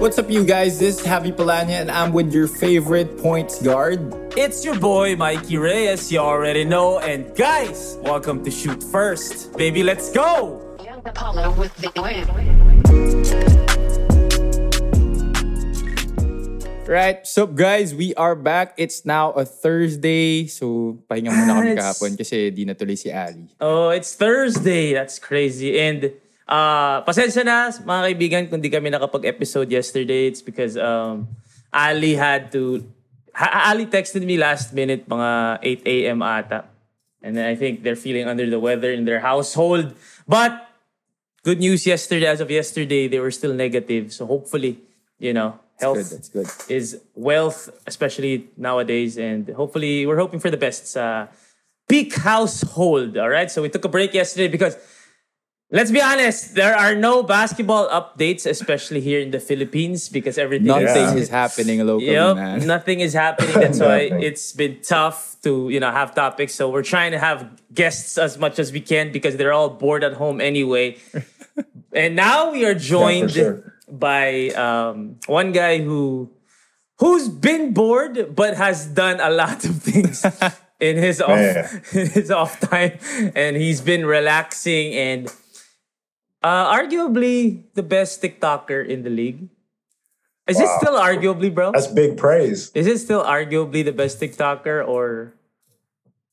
What's up, you guys? This is Javi Palanya, and I'm with your favorite points guard. It's your boy Mikey Reyes, you already know. And guys, welcome to Shoot First. Baby, let's go! Young Apollo with the win. Right, so guys, we are back. It's now a Thursday, so pahinga muna kami It's- kahapon kasi di natuloy si Ali. Oh, it's Thursday. That's crazy. And uh, pasensya na, mga kaibigan, kung di kami nakapag-episode yesterday. It's because um, Ali had to... Ha- Ali texted me last minute, mga 8 a.m. ata. And then I think they're feeling under the weather in their household. But good news yesterday, as of yesterday, they were still negative. So hopefully, you know, health Good, that's good. is wealth, especially nowadays. And hopefully, we're hoping for the best sa peak household. All right. So we took a break yesterday because, let's be honest, there are no basketball updates, especially here in the Philippines, because everything Nothing is. is happening locally, Yep, man. nothing is happening. That's why it's been tough to you know have topics. So we're trying to have guests as much as we can because they're all bored at home anyway. and now we are joined sure. by um, one guy who who's been bored but has done a lot of things in his off Man. in his off time, and he's been relaxing and uh, arguably the best TikToker in the league. Is it still arguably, bro? That's big praise. Is it still arguably the best TikToker, or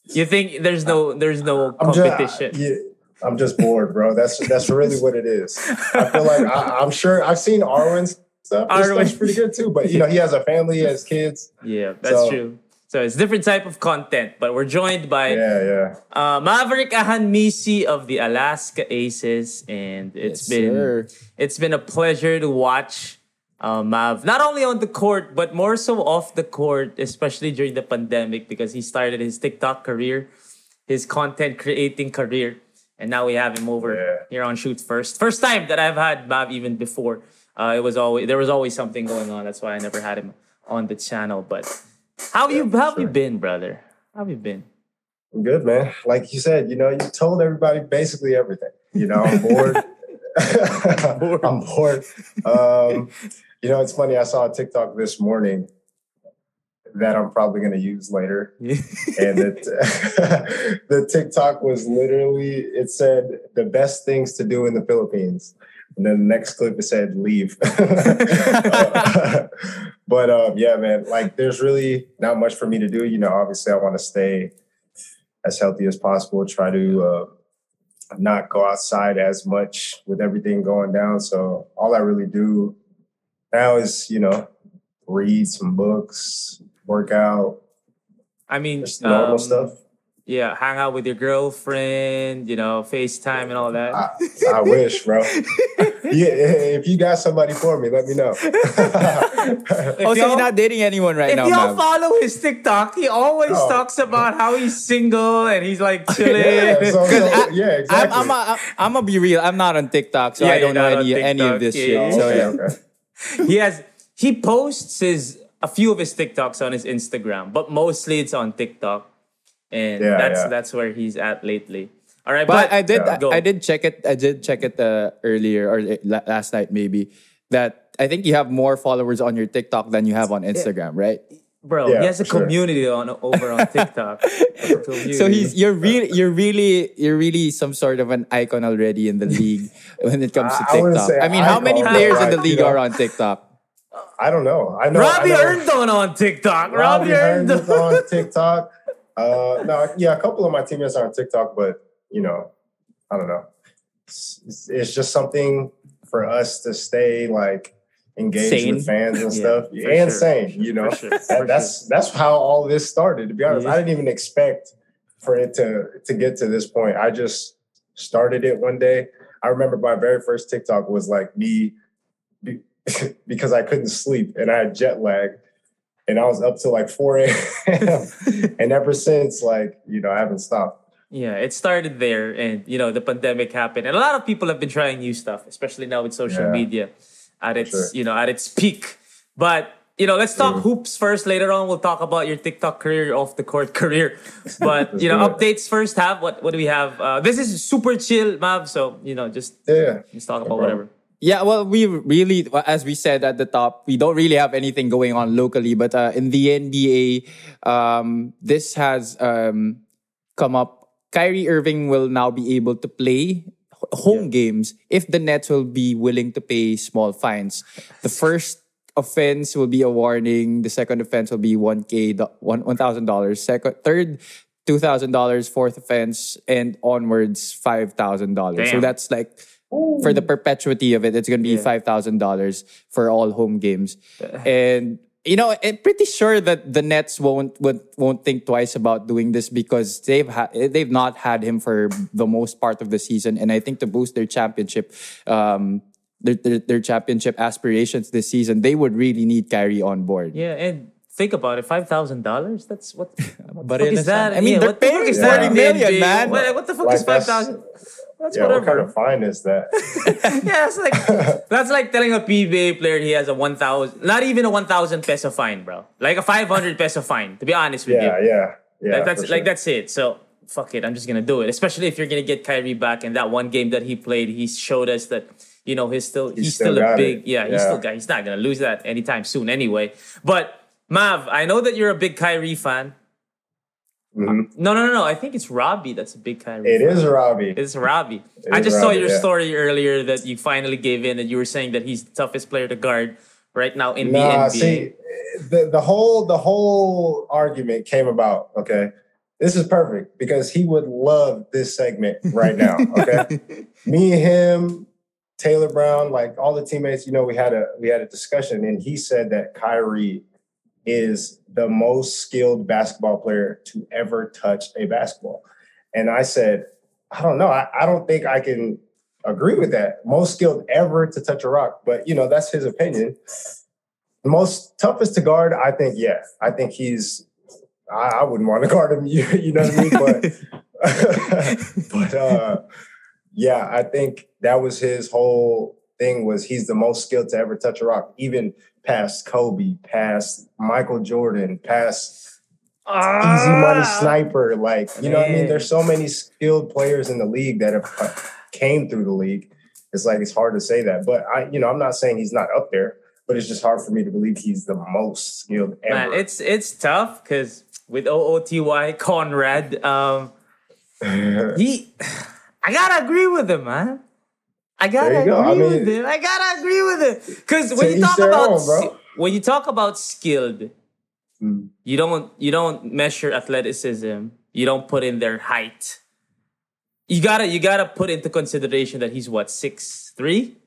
you think there's no there's no I'm just, competition? yeah, I'm just bored, bro. That's that's really what it is. I feel like I, I'm sure I've seen Arwind's stuff. His Arwind. stuff's pretty good too. But you know, he has a family, he has kids. Yeah, that's So- true. So it's different type of content, but we're joined by Yeah, yeah. uh, Maverick Ahanmisi of the Alaska Aces, and it's Yes, been sir. it's been a pleasure to watch uh, Mav not only on the court but more so off the court, especially during the pandemic because he started his TikTok career, his content creating career, and now we have him over Yeah. here on Shoot First. First time that I've had Mav even before. Uh, it was always there was always something going on. That's why I never had him on the channel. But how you how have you been, brother? How have you been? I'm good, man. Like you said, you know, you told everybody basically everything. You know, I'm bored. I'm bored. Um, you know, it's funny. I saw a TikTok this morning that I'm probably going to use later. and it, the TikTok was literally it said the best things to do in the Philippines, and then the next clip it said leave. But um, yeah, man, like there's really not much for me to do. You know, obviously, I want to stay as healthy as possible. Try to uh, not go outside as much with everything going down. So all I really do now is you know read some books, work out, I mean, just normal um, stuff. Yeah, hang out with your girlfriend, you know, FaceTime and all that. I, I wish, bro. yeah, if you got somebody for me, let me know. Oh, so y'all- you're not dating anyone right if now, y'all Mav. follow his TikTok, he always Oh. talks about how he's single and he's like chilling. yeah, so, so, I- yeah, I'm, exactly. I'm, I'm, I'm gonna be real. I'm not on TikTok, so Yeah, I don't know any any of this yeah, shit. yeah. So okay, yeah. okay. he has he posts his a few of his TikToks on his Instagram, but mostly it's on TikTok, and Yeah, that's yeah. that's where he's at lately. All right, But but, I did Yeah. Go. I did check it. I did check it uh, earlier or uh, last night maybe that I think you have more followers on your TikTok than you have on Instagram, right? bro, Yeah, he has a for sure. community on over on TikTok. So he's you're really you're really you're really some sort of an icon already in the league when it comes to I- I TikTok. I mean, how many icon, players in the league you know. are on TikTok? I don't know. I know. Robbie I know. Herndon on TikTok. Robbie, Robbie Herndon. On TikTok. Uh, no, yeah, a couple of my teammates are on TikTok, but you know, I don't know. It's, it's just something for us to stay like engaged Sane. with fans and Yeah, stuff and sure. sane. You know, sure, That- that's that's how all this started. To be honest, Yeah. I didn't even expect for it to to get to this point. I just started it one day. I remember my very first TikTok was like me be- because I couldn't sleep and I had jet lag and I was up till like 4 a.m. and ever since, like, you know, I haven't stopped. Yeah, it started there, and you know the pandemic happened, and a lot of people have been trying new stuff, especially now with social Yeah. media at its Sure. you know at its peak. But you know, let's talk Mm. hoops first. Later on, we'll talk about your TikTok career, your off the court career. But you know, updates first. Have what? What do we have? Uh, this is super chill, Mav. So you know, just Yeah. just talk No about problem. whatever. Yeah, well, we really, as we said at the top, we don't really have anything going on locally. But uh, in the NBA, um, this has um, come up. Kyrie Irving will now be able to play home games if the Nets will be willing to pay small fines. The first offense will be a warning. The second offense will be one k one one thousand dollars. Second, third. Two thousand dollars, fourth offense, and onwards five thousand dollars. So that's like for the perpetuity of it, it's going to be Yeah. five thousand dollars for all home games. And you know, I'm pretty sure that the Nets won't won't, won't think twice about doing this because they've ha- they've not had him for the most part of the season, and I think to boost their championship. Um, their, their, their championship aspirations this season, they would really need Kyrie on board. Yeah, and think about it, five thousand dollars. That's what. What the But fuck is that? I mean, Yeah, they're what the fuck paying is that 40 in million, NBA? man. What, what the fuck Like, is five that's- thousand? That's Yeah, what whatever. kind of fine is that? yeah, it's like that's like telling a PBA player he has a one thousand, not even a one thousand peso fine, bro. Like a five hundred peso fine. To be honest with Yeah, you, yeah, yeah. like that's for like that's it. So fuck it, I'm just gonna do it. Especially if you're gonna get Kyrie back in that one game that he played, he showed us that you know he's still he's, still still, a big it. yeah he's still got he's not gonna lose that anytime soon anyway. But Mav, I know that you're a big Kyrie fan. Mhm. No, no, no, no. I think it's Robbie that's a big Kyrie. It fan. is Robbie. It's Robbie. I is just saw your yeah. story earlier that you finally gave in and you were saying that he's the toughest player to guard right now in the Nah, NBA. see, the the whole the whole argument came about. Okay, this is perfect because he would love this segment right now. Okay, me and him, Taylor Brown, like all the teammates. You know, we had a we had a discussion, and he said that Kyrie is the most skilled basketball player to ever touch a basketball, and I said, I don't know. I, I don't think I can agree with that. Most skilled ever to touch a rock, but you know that's his opinion. Most toughest to guard, I think. Yeah, I think he's. I, I wouldn't want to guard him. You, you know what I mean? But, but uh, yeah, I think that was his whole thing. Was he's the most skilled to ever touch a rock, even past Kobe, past Michael Jordan, past easy money sniper. Like, you know what I mean? There's so many skilled players in the league that have uh, came through the league. It's like it's hard to say that. But I, you know, I'm not saying he's not up there, but it's just hard for me to believe he's the most skilled ever. Man, it's it's tough because with OOTY Conrad, um, he, I gotta agree with him, man. I gotta There agree you go. I with mean- him. I gotta agree with him because when you talk about own, when you talk about skilled, Mm. you don't you don't measure athleticism. You don't put in their height. You gotta you gotta put into consideration that he's what six three,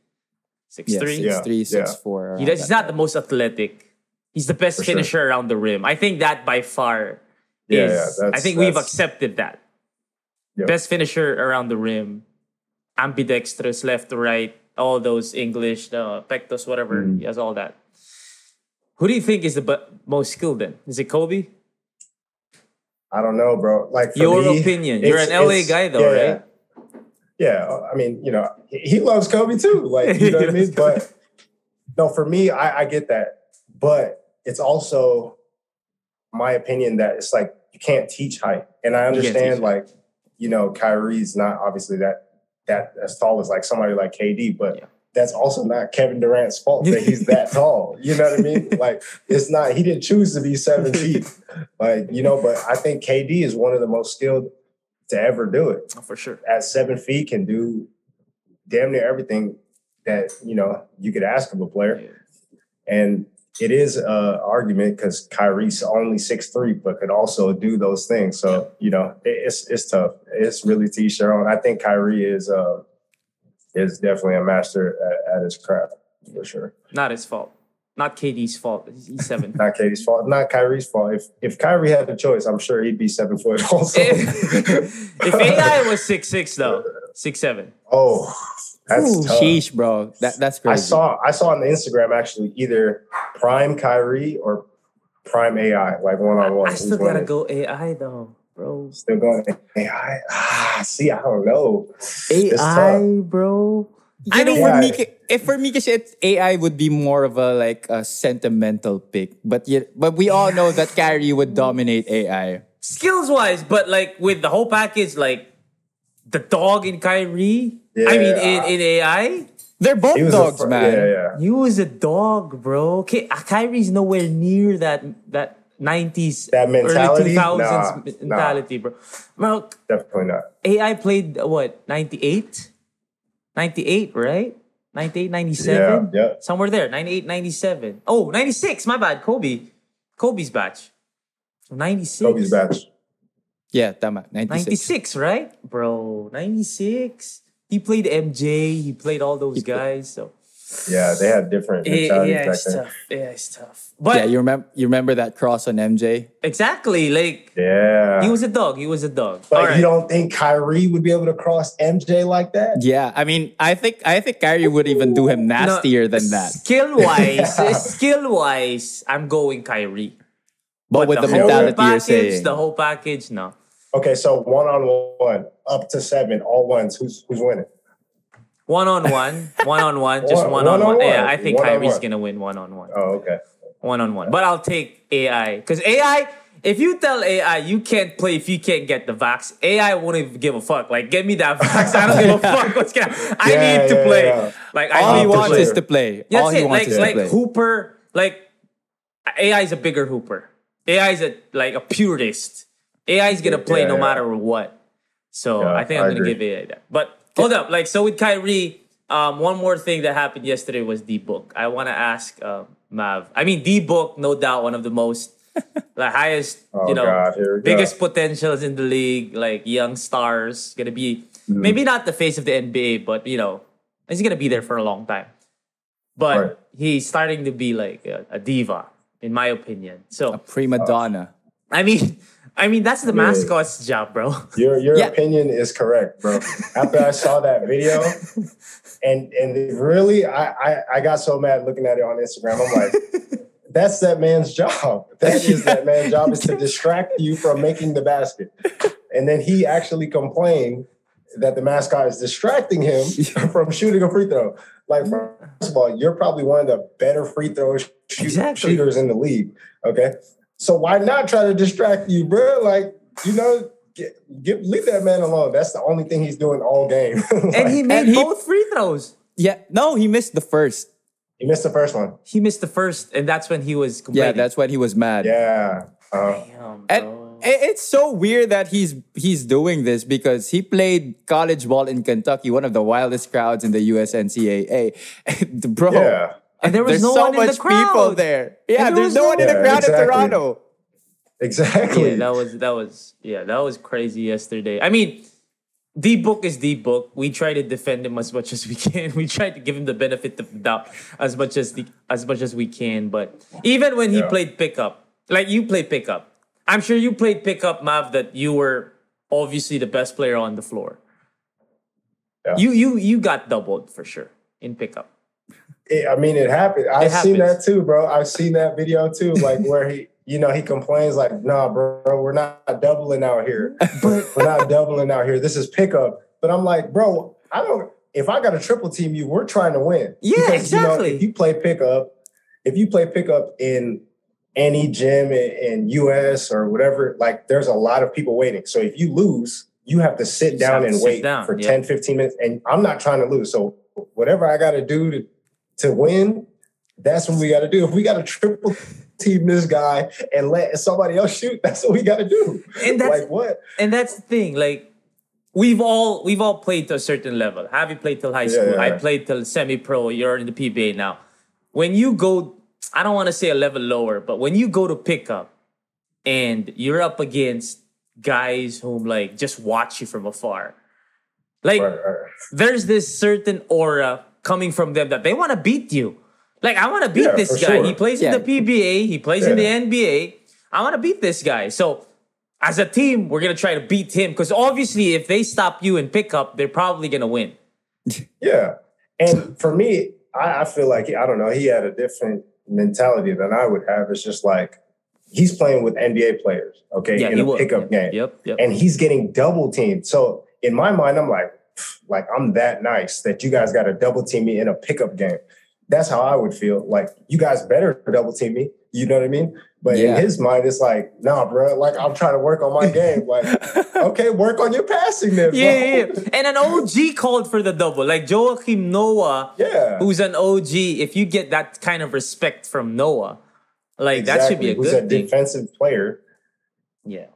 six Yeah, three. six Yeah, six four. He does, he's that not the most athletic. He's the best For sure. finisher around the rim. I think that by far Yeah, is. yeah, that's- I think we've accepted that. Yep. Best finisher around the rim, ambidextrous, left to right, all those English, uh, pectos, whatever. Mm. He has all that. Who do you think is the most skilled then? Is it Kobe? I don't know, bro. Like Your me, opinion. You're an LA guy though, yeah, right? Yeah, I mean, you know, he, he loves Kobe too. Like, you know what I mean? Kobe. But no, for me, I, I get that. But it's also my opinion that it's like you can't teach height. And I understand, like, you know, Kyrie's not obviously that that as tall as like somebody like KD, but Yeah. that's also not Kevin Durant's fault that he's that tall. You know what I mean? Like, it's not, he didn't choose to be seven feet. Like, you know, but I think KD is one of the most skilled to ever do it Oh, for sure. at seven feet can do damn near everything that you know you could ask of a player. And it is a argument because Kyrie's only six three, but could also do those things. So you know it- it's it's tough. It's really to each their own. I think Kyrie is uh, is definitely a master at, at his craft for sure. Not his fault. Not KD's fault. He's seven. Not KD's fault. Not Kyrie's fault. If if Kyrie had the choice, I'm sure he'd be seven foot also. if, if AI was six six though, six seven. oh, that's Ooh, tough. sheesh, bro. That that's crazy. I saw I saw on the Instagram actually either prime Kyrie or prime AI, like one on one. I still gotta go AI though, bro. Still going AI. Ah, see, I don't know. AI, bro. You I know, mean- for Yeah. me, if for me, kasi it's- AI would be more of a like a sentimental pick. But yet, but we all know that Kyrie would dominate AI. skills wise, but like with the whole package, like the dog in Kyrie. I mean, in, in AI, They're both He a dogs, fir- man. Yeah, yeah. You was a dog, bro. Ky- Kyrie's nowhere near that that 90s, That mentality? early 2000s Nah, mentality, bro. Bro, Definitely not. AI played uh, what 98 98 right 98 97 Yeah, yeah. somewhere there 98 97 oh 96 my bad kobe kobe's batch 96 Kobe's batch. Yeah, tama. 96. 96 right bro 96 he played mj he played all those guys so Yeah, they had different yeah, mentalities yeah back it's then. tough yeah it's tough but Yeah, you remember you remember that cross on MJ? exactly like Yeah. he was a dog he was a dog but All right. you don't think Kyrie would be able to cross MJ like that? Yeah, I mean, I think I think Kyrie would even do him nastier than that. Skill wise, skill wise, I'm going Kyrie. But, with the, whole mentality you're package, saying, the whole package, no. Okay, so one on one, up to seven, all ones. Who's who's winning? One on one, one on one, just One- one on one. one-on-one. Yeah, I think Kyrie's One-on-one. gonna win one on one, Oh, okay. one on one. But I'll take AI because AI. If you tell AI you can't play if you can't get the vax, AI won't even give a fuck. Like, get me that vax. I don't give a fuck what's gonna. I Yeah, need to yeah, play. yeah. Like, I all need he wants play. is to play. That's all he it. wants Like is like to play. Hooper, like AI is a bigger Hooper. AI is a like a purist. AI is gonna play Yeah, no yeah. matter what. So Yeah, I think I I'm gonna agree. give AI that. But hold up, like so with Kyrie, um, one more thing that happened yesterday was the Book. I want to ask um, Mav. I mean the Book, no doubt one of the most, the highest, Oh, you know, God, here go. biggest potentials in the league. Like young stars, gonna be Mm-hmm. maybe not the face of the NBA, but you know, he's gonna be there for a long time but Right. he's starting to be like a, a diva, in my opinion. So a prima donna. I mean, I mean that's the Yeah. mascot's job, bro. Your your Yeah. opinion is correct, bro. After I saw that video, and and really, I, I I got so mad looking at it on Instagram. I'm like, that's that man's job. That is that man's job is to distract you from making the basket. And then he actually complained that the mascot is distracting him from shooting a free throw. Like, first of all, you're probably one of the better free throw shoot- Exactly. shooters in the league. Okay. So why not try to distract you, bro? Like, you know, get, get, leave that man alone. That's the only thing he's doing all game. Like, and he made he- both free throws. Yeah, no, he missed the first. he missed the first one. He missed the first, and that's when he was Yeah, that's when he was mad. Yeah. Uh, Damn, And bro. i- it's so weird that he's he's doing this because he played college ball in Kentucky, one of the wildest crowds in the USNCAA. And Bro, yeah. And there was there's no so one in much the crowd. people there. Yeah, there there's was no one in the crowd Yeah, in. Toronto. Exactly. yeah, that was that was yeah, that was crazy yesterday. I mean, the book is the book. We try to defend him as much as we can. We try to give him the benefit of the doubt as much as the as much as we can. But even when he Yeah. played pickup, like you played pickup, I'm sure you played pickup, Mav. That you were obviously the best player on the floor. Yeah. You you you got doubled for sure in pickup. It- I mean, it happened. I've seen that too, bro. I've seen that video too, like where he, you know, he complains like, "Nah, bro, we're not doubling out here. we're not doubling out here. This is pickup." But I'm like, bro, I don't. If I got a triple team you, we're trying to win. Yeah, You know, exactly. if you play pickup, if you play pickup in any gym in, in US or whatever, like there's a lot of people waiting. So if you lose, you have to sit You down and wait down, for yeah. 10, 15 minutes. And I'm not trying to lose. So whatever I got to do to to win, that's what we got to do. If we got to triple team this guy and let somebody else shoot, that's what we got to do. And that's- like what? and that's the thing like we've all we've all played to a certain level have you played till high Yeah, school yeah. i played till semi-pro you're in the pba now when you go i don't want to say a level lower but when you go to pickup and you're up against guys whom like just watch you from afar like Right, right. there's this certain aura coming from them that they want to beat you. Like I want to beat Yeah, this guy. sure. He plays Yeah. in the PBA. He plays in the NBA. I want to beat this guy. So as a team, we're gonna try to beat him because obviously, if they stop you and pick up, they're probably gonna win. Yeah. And for me, I, I feel like I don't know, he had a different mentality than I would have. It's just like he's playing with NBA players, okay, Yeah, in he a will. pickup Yep, game. Yep. Yep. And he's getting double teamed. So in my mind, I'm like, like I'm that nice that you guys got to double team me in a pickup game. That's how I would feel. Like you guys better double team me You know what I mean? But Yeah. in his mind, it's like, nah, bro. Like I'm trying to work on my game. Like, okay, work on your passing then. Yeah, bro. yeah, yeah. And an OG called for the double. Like Joakim Noah, Yeah. who's an OG, if you get that kind of respect from Noah, like that should be a Exactly. Who's good a thing. defensive player. Yeah.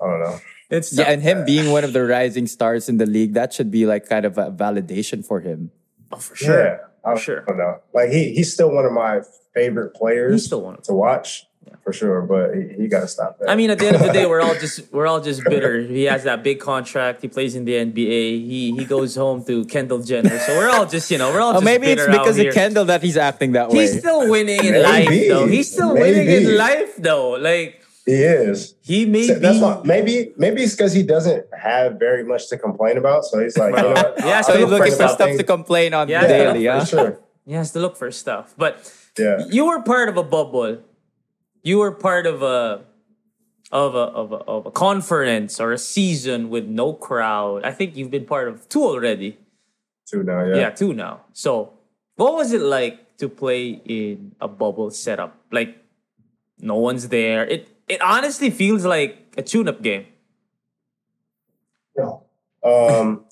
I don't know. It's Yeah, and him being one of the rising stars in the league, that should be like kind of a validation for him. oh, for sure. Yeah, I, sure. I don't know. Like he, he's still one of my favorite players He's still one of to watch for sure. But he, he got to stop that. I mean, at the end of the day, we're all just we're all just bitter. He has that big contract. He plays in the NBA. He he goes home to Kendall Jenner. So we're all just you know we're all Oh, just maybe it's because of Kendall that he's acting that way. He's still winning in Maybe. life, though. He's still winning in life, though. Like he is. he may So be. that's why maybe maybe it's because he doesn't have very much to complain about. So he's like, you know what? Yeah, so he's looking for stuff things- to complain on Yeah, daily. for huh? sure. He has to look for stuff. But Yeah. you were part of a bubble. You were part of a of a of a of a conference or a season with no crowd. I think you've been part of two already. Two now. Yeah, Yeah. two now. So, what was it like to play in a bubble setup? Like, no one's there. It it honestly feels like a tune-up game. Um,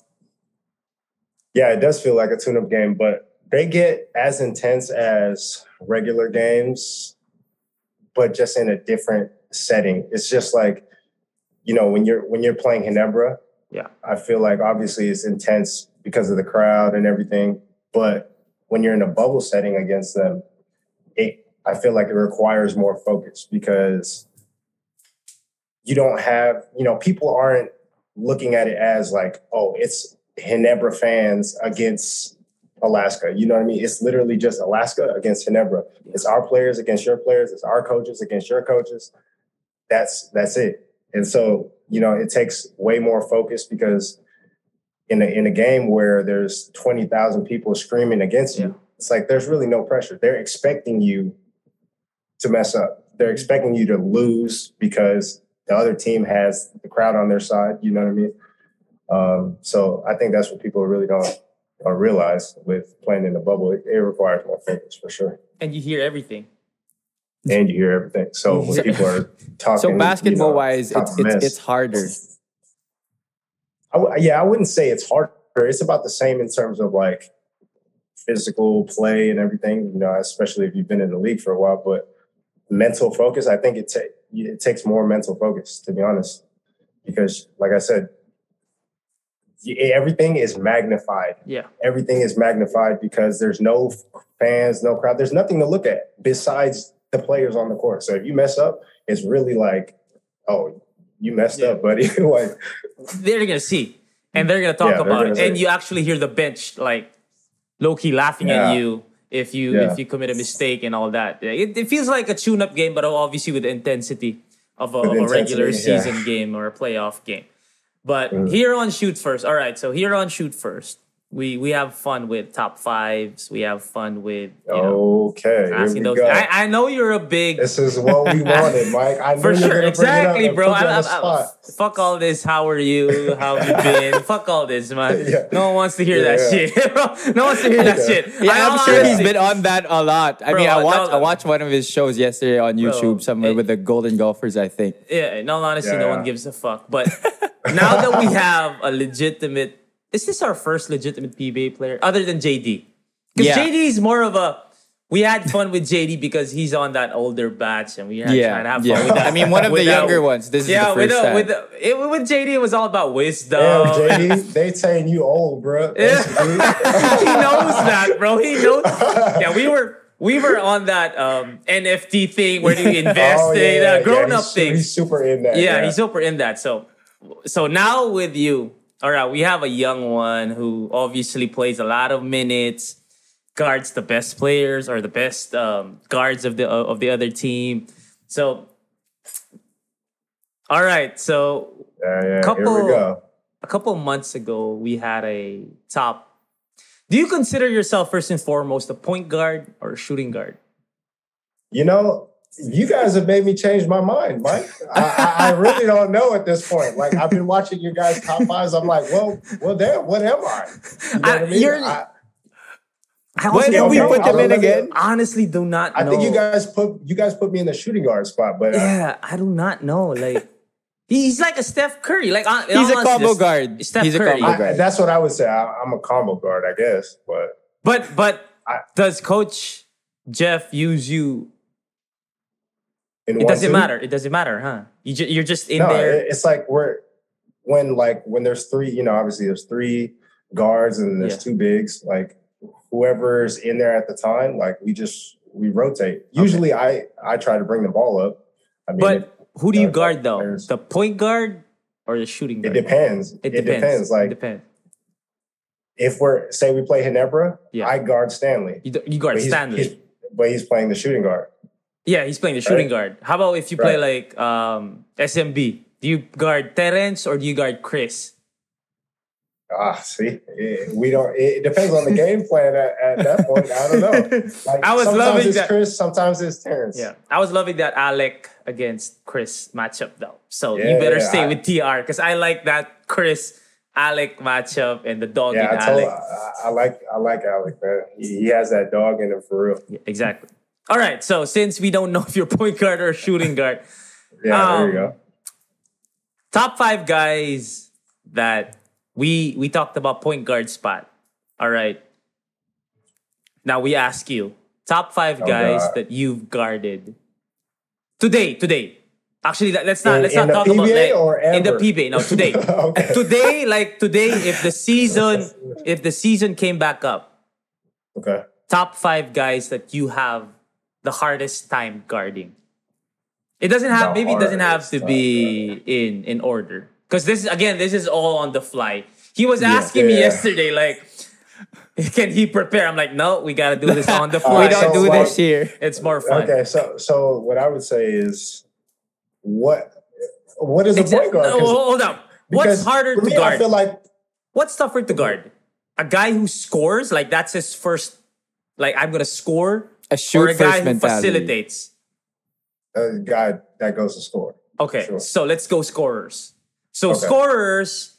yeah, it does feel like a tune-up game, but they get as intense as regular games, but just in a different setting. It's just like, you know, when you're when you're playing Ginebra, Yeah. I feel like obviously it's intense because of the crowd and everything. But when you're in a bubble setting against them, it I feel like it requires more focus because you don't have, you know, people aren't looking at it as like, oh, it's Ginebra fans against Alaska. You know what I mean? It's literally just Alaska against Ginebra. It's our players against your players. It's our coaches against your coaches. That's that's it. And so, you know, it takes way more focus because in a in a game where there's twenty thousand people screaming against you, Yeah. it's like there's really no pressure. They're expecting you to mess up. They're expecting you to lose because the other team has the crowd on their side. You know what I mean? Um, so I think that's what people really don't, don't realize with playing in the bubble. It, it requires more focus for sure, And you hear everything. and you hear everything. So when people are talking, So you basketball know, wise, it's it's mess. it's harder. I w- yeah, I wouldn't say it's harder. It's about the same in terms of like physical play and everything. You know, especially if you've been in the league for a while. But mental focus, I think it ta- it takes more mental focus to be honest, because like I said, everything is magnified. Yeah. Everything is magnified because there's no fans, no crowd. There's nothing to look at besides the players on the court. So if you mess up, it's really like, oh, you messed Yeah. up, buddy. like They're gonna see. And they're gonna talk Yeah, about it. gonna And you actually hear the bench like low key laughing Yeah. at you if you Yeah. if you commit a mistake and all that. It, it feels like a tune-up game, but obviously with the intensity of a, of a regular intensity, yeah. season game or a playoff game. But Mm. here on shoot first. All right, so here on shoot first. We we have fun with top fives. We have fun with you know Okay, here asking those. I, I know you're a big this is what we wanted, Mike. I for sure, gonna bring it up exactly, bro. I, I, I, fuck all this. How are you? How have you been? fuck all this, man. Yeah. No one wants to hear that Yeah. shit, bro. No one wants to hear that Yeah. shit. Yeah, I I'm sure he's been on that a lot. I Bro, mean, I watched no. I watched one of his shows yesterday on YouTube somewhere it- with the Golden Golfers, I think. Yeah, in all honesty, Yeah, no yeah. one gives a fuck. But now that we have a legitimate, is this our first legitimate PBA player other than JD? Because Yeah. JD is more of a. We had fun with JD because he's on that older batch, and we had Yeah, trying to have fun yeah. with that. I mean, one of with the that- younger ones. This is yeah, the with first the, time. with the, it, with JD, it was all about wisdom. Damn, JD, they saying you old, bro. he knows that, bro. He knows. Yeah, we were we were on that um, NFT thing where you invest Oh, in yeah, uh, grown yeah, up he's, things. He's super in that. yeah, he's super in that. So, so now with you, all right, we have a young one who obviously plays a lot of minutes, guards the best players or the best um, guards of the of the other team. So, all right, so yeah, yeah. Couple- a couple months ago, we had a top. Do you consider yourself first and foremost a point guard or a shooting guard? You know, you guys have made me change my mind, Mike. I, I, I really don't know at this point. Like I've been watching you guys top fives. I'm like, well, well, damn, what am I? You know what I I- mean? you're- I- I When did don't we put them in again? Honestly, do not. I think you guys put you guys put me in the shooting guard spot, but uh, Yeah, I do not know. Like he's like a Steph Curry. Like on- He's a combo just- guard. Steph He's a Curry. combo I, guard. that's what I would say. I, I'm a combo guard, I guess. But But but I- does Coach Jeff use you? In It doesn't matter. It doesn't matter, huh? You ju- you're just in No, there. it- it's like we're when like when there's three. You know, obviously there's three guards and there's Yeah. two bigs. Like whoever's in there at the time, like we just we rotate. Usually, I I try to bring the ball up. I mean, but it, who do you guard though? players. The point guard or the shooting guard? it depends. It depends. Like it depends. if we're say we play Ginebra, Yeah. I guard Stanley. You, you guard But he's- Stanley. he's- but he's playing the shooting guard. Yeah, he's playing the shooting Right. guard. How about if you play like um, SMB? Do you guard Terrence or do you guard Chris? Ah, see, it, we don't. It depends on the game plan at, at that point. I don't know. Like, I was sometimes loving it's that- Chris, sometimes it's Terrence. Yeah, I was loving that Alec against Chris matchup though. So you better yeah, stay I- with TR because I like that Chris Alec matchup and the dog yeah. in I, told, Alec. I, I like I like Alec, man. He, he has that dog in him for real. Yeah, exactly. All right. So since we don't know if you're point guard or shooting guard, Yeah, there Um, you go. top five guys that we we talked about point guard spot. All right. Now we ask you top five Oh, guys God. that you've guarded today. Today, actually, let- let's not In- let's not talk about like, or in the? PBA. No, today. Okay. today, like today, if the season if the season came back up, Okay. top five guys that you have the hardest time guarding. It doesn't have The maybe it doesn't have to be in in order because this is again this is all on the fly. He was asking me Yeah. yesterday like, can he prepare? I'm like, no, we gotta do this on the fly. we don't so do like- this here. It's more fun. Okay. So so what I would say is what what is a point guard? no, hold up. What's harder to me, guard? I feel like What's tougher to guard? A guy who scores, like that's his first, like I'm gonna score, A or shoot a guy first who mentality. facilitates. a guy that goes to score. Okay, Sure. so let's go scorers. So Okay. scorers,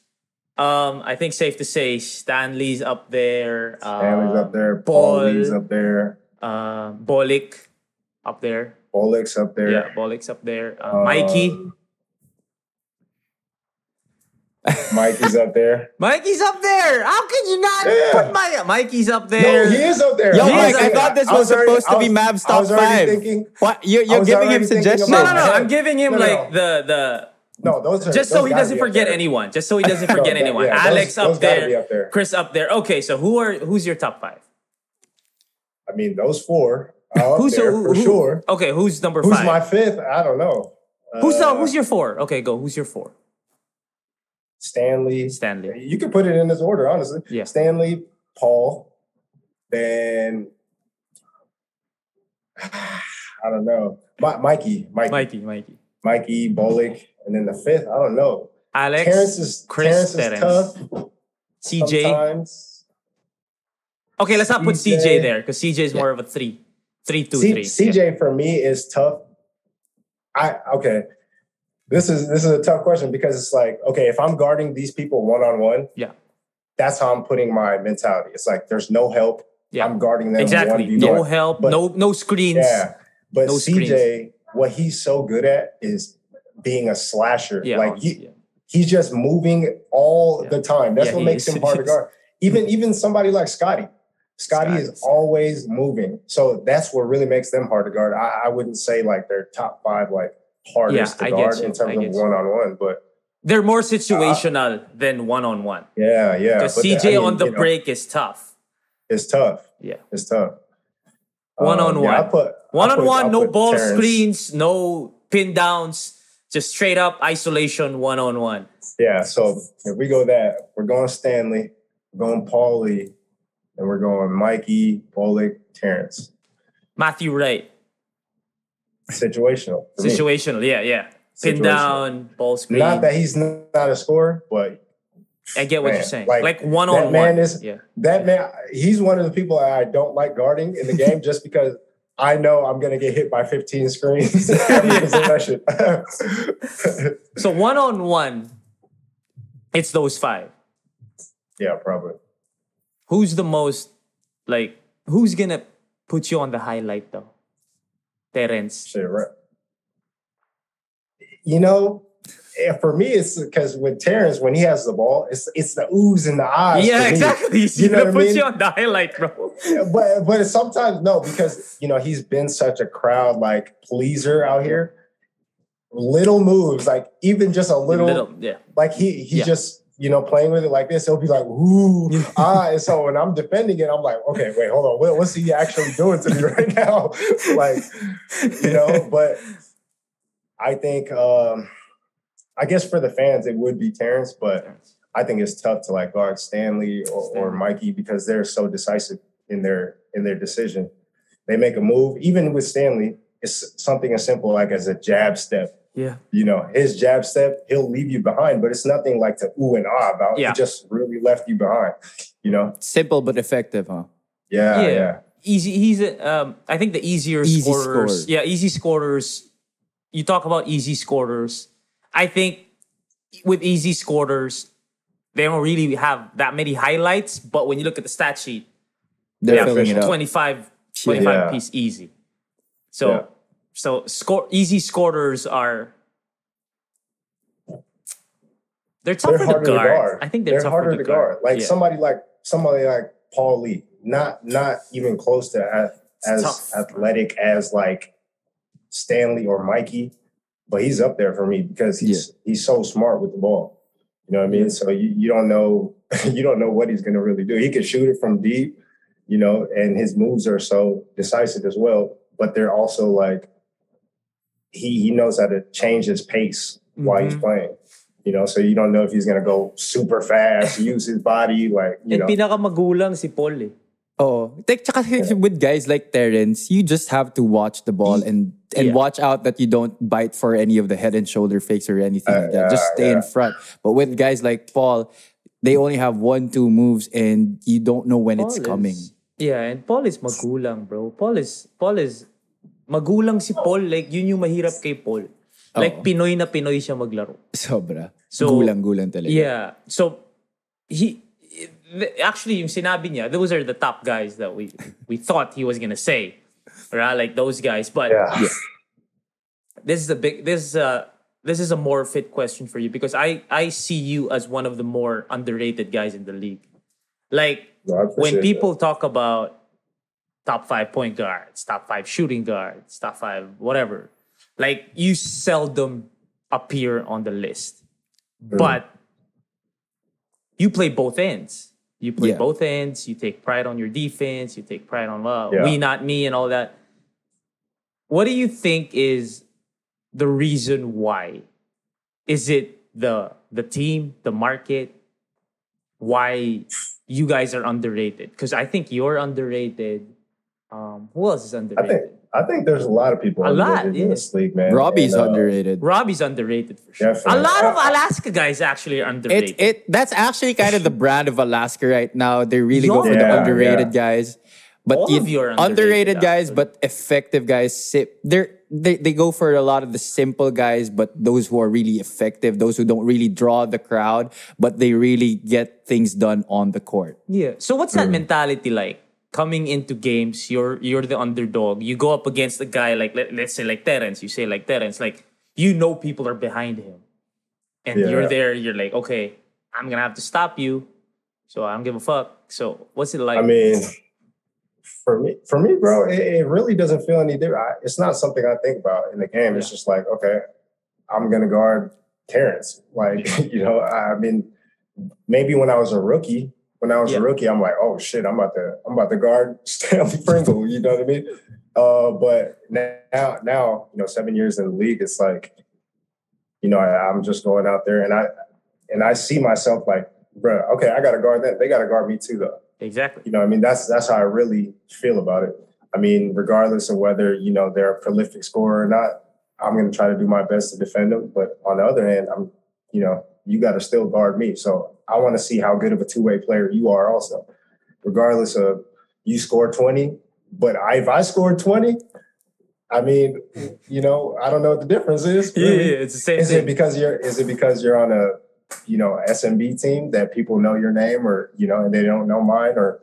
um, I think safe to say Stanley's up there. Stanley's uh, up there. Paul, Paulie's up there. uh, Bolick up there. Oleg's up there. Yeah, Bolick's up there. Uh, Mikey, Um, Mikey's up there. Mikey's up there. How can you not Yeah. put my Mikey's up No, there? he is up there. Yo, I Mike, I thought this I was already- supposed to be was- Mav's I top was already five. Thinking, What you're, you're giving him suggestions? no, no, no. I'm giving him No, no, like no. the the no, those are just those so he doesn't forget anyone. Just so he doesn't forget that- anyone. yeah, Alex those up, gotta there, be up there. Chris up there. Okay, so who are who's your top five? I mean, those four are up Who's there who- for who- sure. Okay, who's number Who's five? my fifth? I don't know. who's Uh, the, who's your four? Okay, go. Who's your four? Stanley? Stanley. You can put it in this order, honestly. Yeah. Stanley, Paul, then I don't know. Mi- Mikey, Mikey, Mikey, Mikey. Mikey, Bolick, and then the fifth. I don't know. Alex, Terrence is Chris, Terrence Terrence. is tough. CJ. Sometimes. Okay, let's not put CJ CJ. there because CJ is more of a three, three, two, C- three. CJ for me is tough. I okay. This is this is a tough question because it's like okay, if I'm guarding these people one on one, Yeah. that's how I'm putting my mentality. It's like there's no help. Yeah. I'm guarding them Exactly. 1v1. No help. But- no no screens. Yeah, but No CJ, what he's so good at is being a slasher. Yeah. like he, yeah. he's just moving all Yeah. the time. That's what makes is. him hard to guard. Even even somebody like Scotty. Scotty Scotty. is always moving. So that's what really makes them hard to guard. I, I wouldn't say like they're top five like hardest Yeah, I to get guard in terms of one on one. But They're more uh, situational than one on one. yeah, yeah. Because the- CJ I mean, on the you know, break is tough. it's tough. Yeah. It's tough. One on one. put- One on one. no ball Terrence. screens, no pin downs, just straight up isolation one on one. Yeah, so if we go that, we're going Stanley, we're going Paulie, and we're going Mikey, Bolick, Terrence. Matthew Wright, Situational. for me. situational. Yeah, yeah. Pin down, ball screen. Not that he's not a scorer, but I get what man, you're saying. like, Like, one on man is- yeah. that man, he's one of the people I don't like guarding in the game just because I know I'm going to get hit by 15 screens. So one on one, it's those five. yeah, probably. Who's the most like who's gonna put you on the highlight though? Terrence. Right. You know, for me, it's because with Terrence, when he has the ball, it's it's the oohs and the eyes. yeah, exactly. He's You know I put mean? you on the highlight, bro. But but sometimes no, because you know he's been such a crowd like pleaser out here. Little moves, like even just a little, yeah. like he he Yeah. just you know playing with it like this, it'll be like ooh ah. And so when I'm defending it, I'm like, okay, wait, hold on, what, what's he actually doing to me right now? like you know, but I think um I guess for the fans it would be Terrence, but I think it's tough to like guard Stanley or, or Mikey because they're so decisive in their in their decision. They make a move, even with Stanley, it's something as simple like as a jab step. Yeah. You know, his jab step, he'll leave you behind, but it's nothing like to ooh and ah about. Yeah. He just really left you behind. You know? Simple but effective, huh? Yeah, Yeah. yeah. Easy. He's a, um. I think the easier Easy scorers. scorer. Yeah, easy scorers. You talk about easy scorers. I think with easy scorers, they don't really have that many highlights. But when you look at the stat sheet, They're Yeah, filling it up. 25, 25 Yeah. piece easy. So Yeah. So score easy scorers are they're tougher They're to harder to guard. guard. I think they're, tougher harder to, to guard. Like Yeah. somebody like somebody like Paul Lee, not not even close to as athletic as like Stanley or Mikey, but he's up there for me because he's he's so smart with the ball. You know what I mean? So you, you don't know you don't know what he's gonna really do. He can shoot it from deep, you know, and his moves are so decisive as well. But they're also like he he knows how to change his pace while he's Mhm. playing. You know, so you don't know if he's gonna go super fast, use his body, like you And know. pinakamagulang si Paul eh. Oh, like, tsaka with guys like Terrence, you just have to watch the ball and and Yeah. watch out that you don't bite for any of the head and shoulder fakes or anything Uh, like that. Just yeah, stay in front. But with guys like Paul, they only have one, two moves, and you don't know when it's Paul coming. is- yeah, and Paul is magulang, bro. Paul is Paul is magulang si Paul. Like yun yung mahirap kay Paul. Like Oo. Pinoy na Pinoy siya maglaro. Sobra. So- Gulang-gulang talaga. Yeah. So he actually yung sinabi niya, those are the top guys that we we thought he was gonna say. Right? Like those guys. But yeah. this is a big this is a this is a more fit question for you because I I see you as one of the more underrated guys in the league. Like No, I when people talk about top five point guards, top five shooting guards, top five whatever, like you seldom appear on the list. Mm. But you play both ends. You play Yeah. both ends. You take pride on your defense. You take pride on love. Yeah. we not me and all that. What do you think is the reason why? Is it the the team, the market? Why you guys are underrated? Because I think you're underrated. Um, who else is underrated? I think I think there's a lot of people A lot, underrated in yeah. this league, man. Robbie's And, uh, underrated. Robbie's underrated for sure. Definitely. A lot of Alaska guys actually are underrated. It it that's actually kind of the brand of Alaska right now. They really go for the underrated yeah. guys. But All of you are underrated, underrated, guys, but effective guys. si- They're they they go for a lot of the simple guys, but those who are really effective, those who don't really draw the crowd, but they really get things done on the court. Yeah. So what's that mentality like? Coming into games, you're you're the underdog. You go up against a guy like let, let's say like Terrence. You say like Terrence, like you know people are behind him, and Yeah. you're there. You're like, okay, I'm gonna have to stop you. So I don't give a fuck. So what's it like? I mean, for me, for me, bro, it, it really doesn't feel any different. I, it's not something I think about in the game. It's just like, okay, I'm gonna guard Terrence. Like, you know, I mean, maybe when I was a rookie, when I was Yeah. a rookie, I'm like, oh shit, I'm about to, I'm about to guard Stanley Pringle. You know what I mean? Uh, but now, now, you know, seven years in the league, it's like, you know, I, I'm just going out there and I, and I see myself like, bro, okay, I got to guard them. They got to guard me too, though. exactly. You know, I mean, that's that's how I really feel about it. I mean, regardless of whether you know they're a prolific scorer or not, I'm going to try to do my best to defend them. But on the other hand, I'm, you know, you got to still guard me. So I want to see how good of a two way player you are, also, regardless of you score 20. But I, if I scored 20, I mean, you know, I don't know what the difference is. Yeah, really. yeah, it's the same Is it because you're is it because you're on a you know SMB team that people know your name or you know and they don't know mine or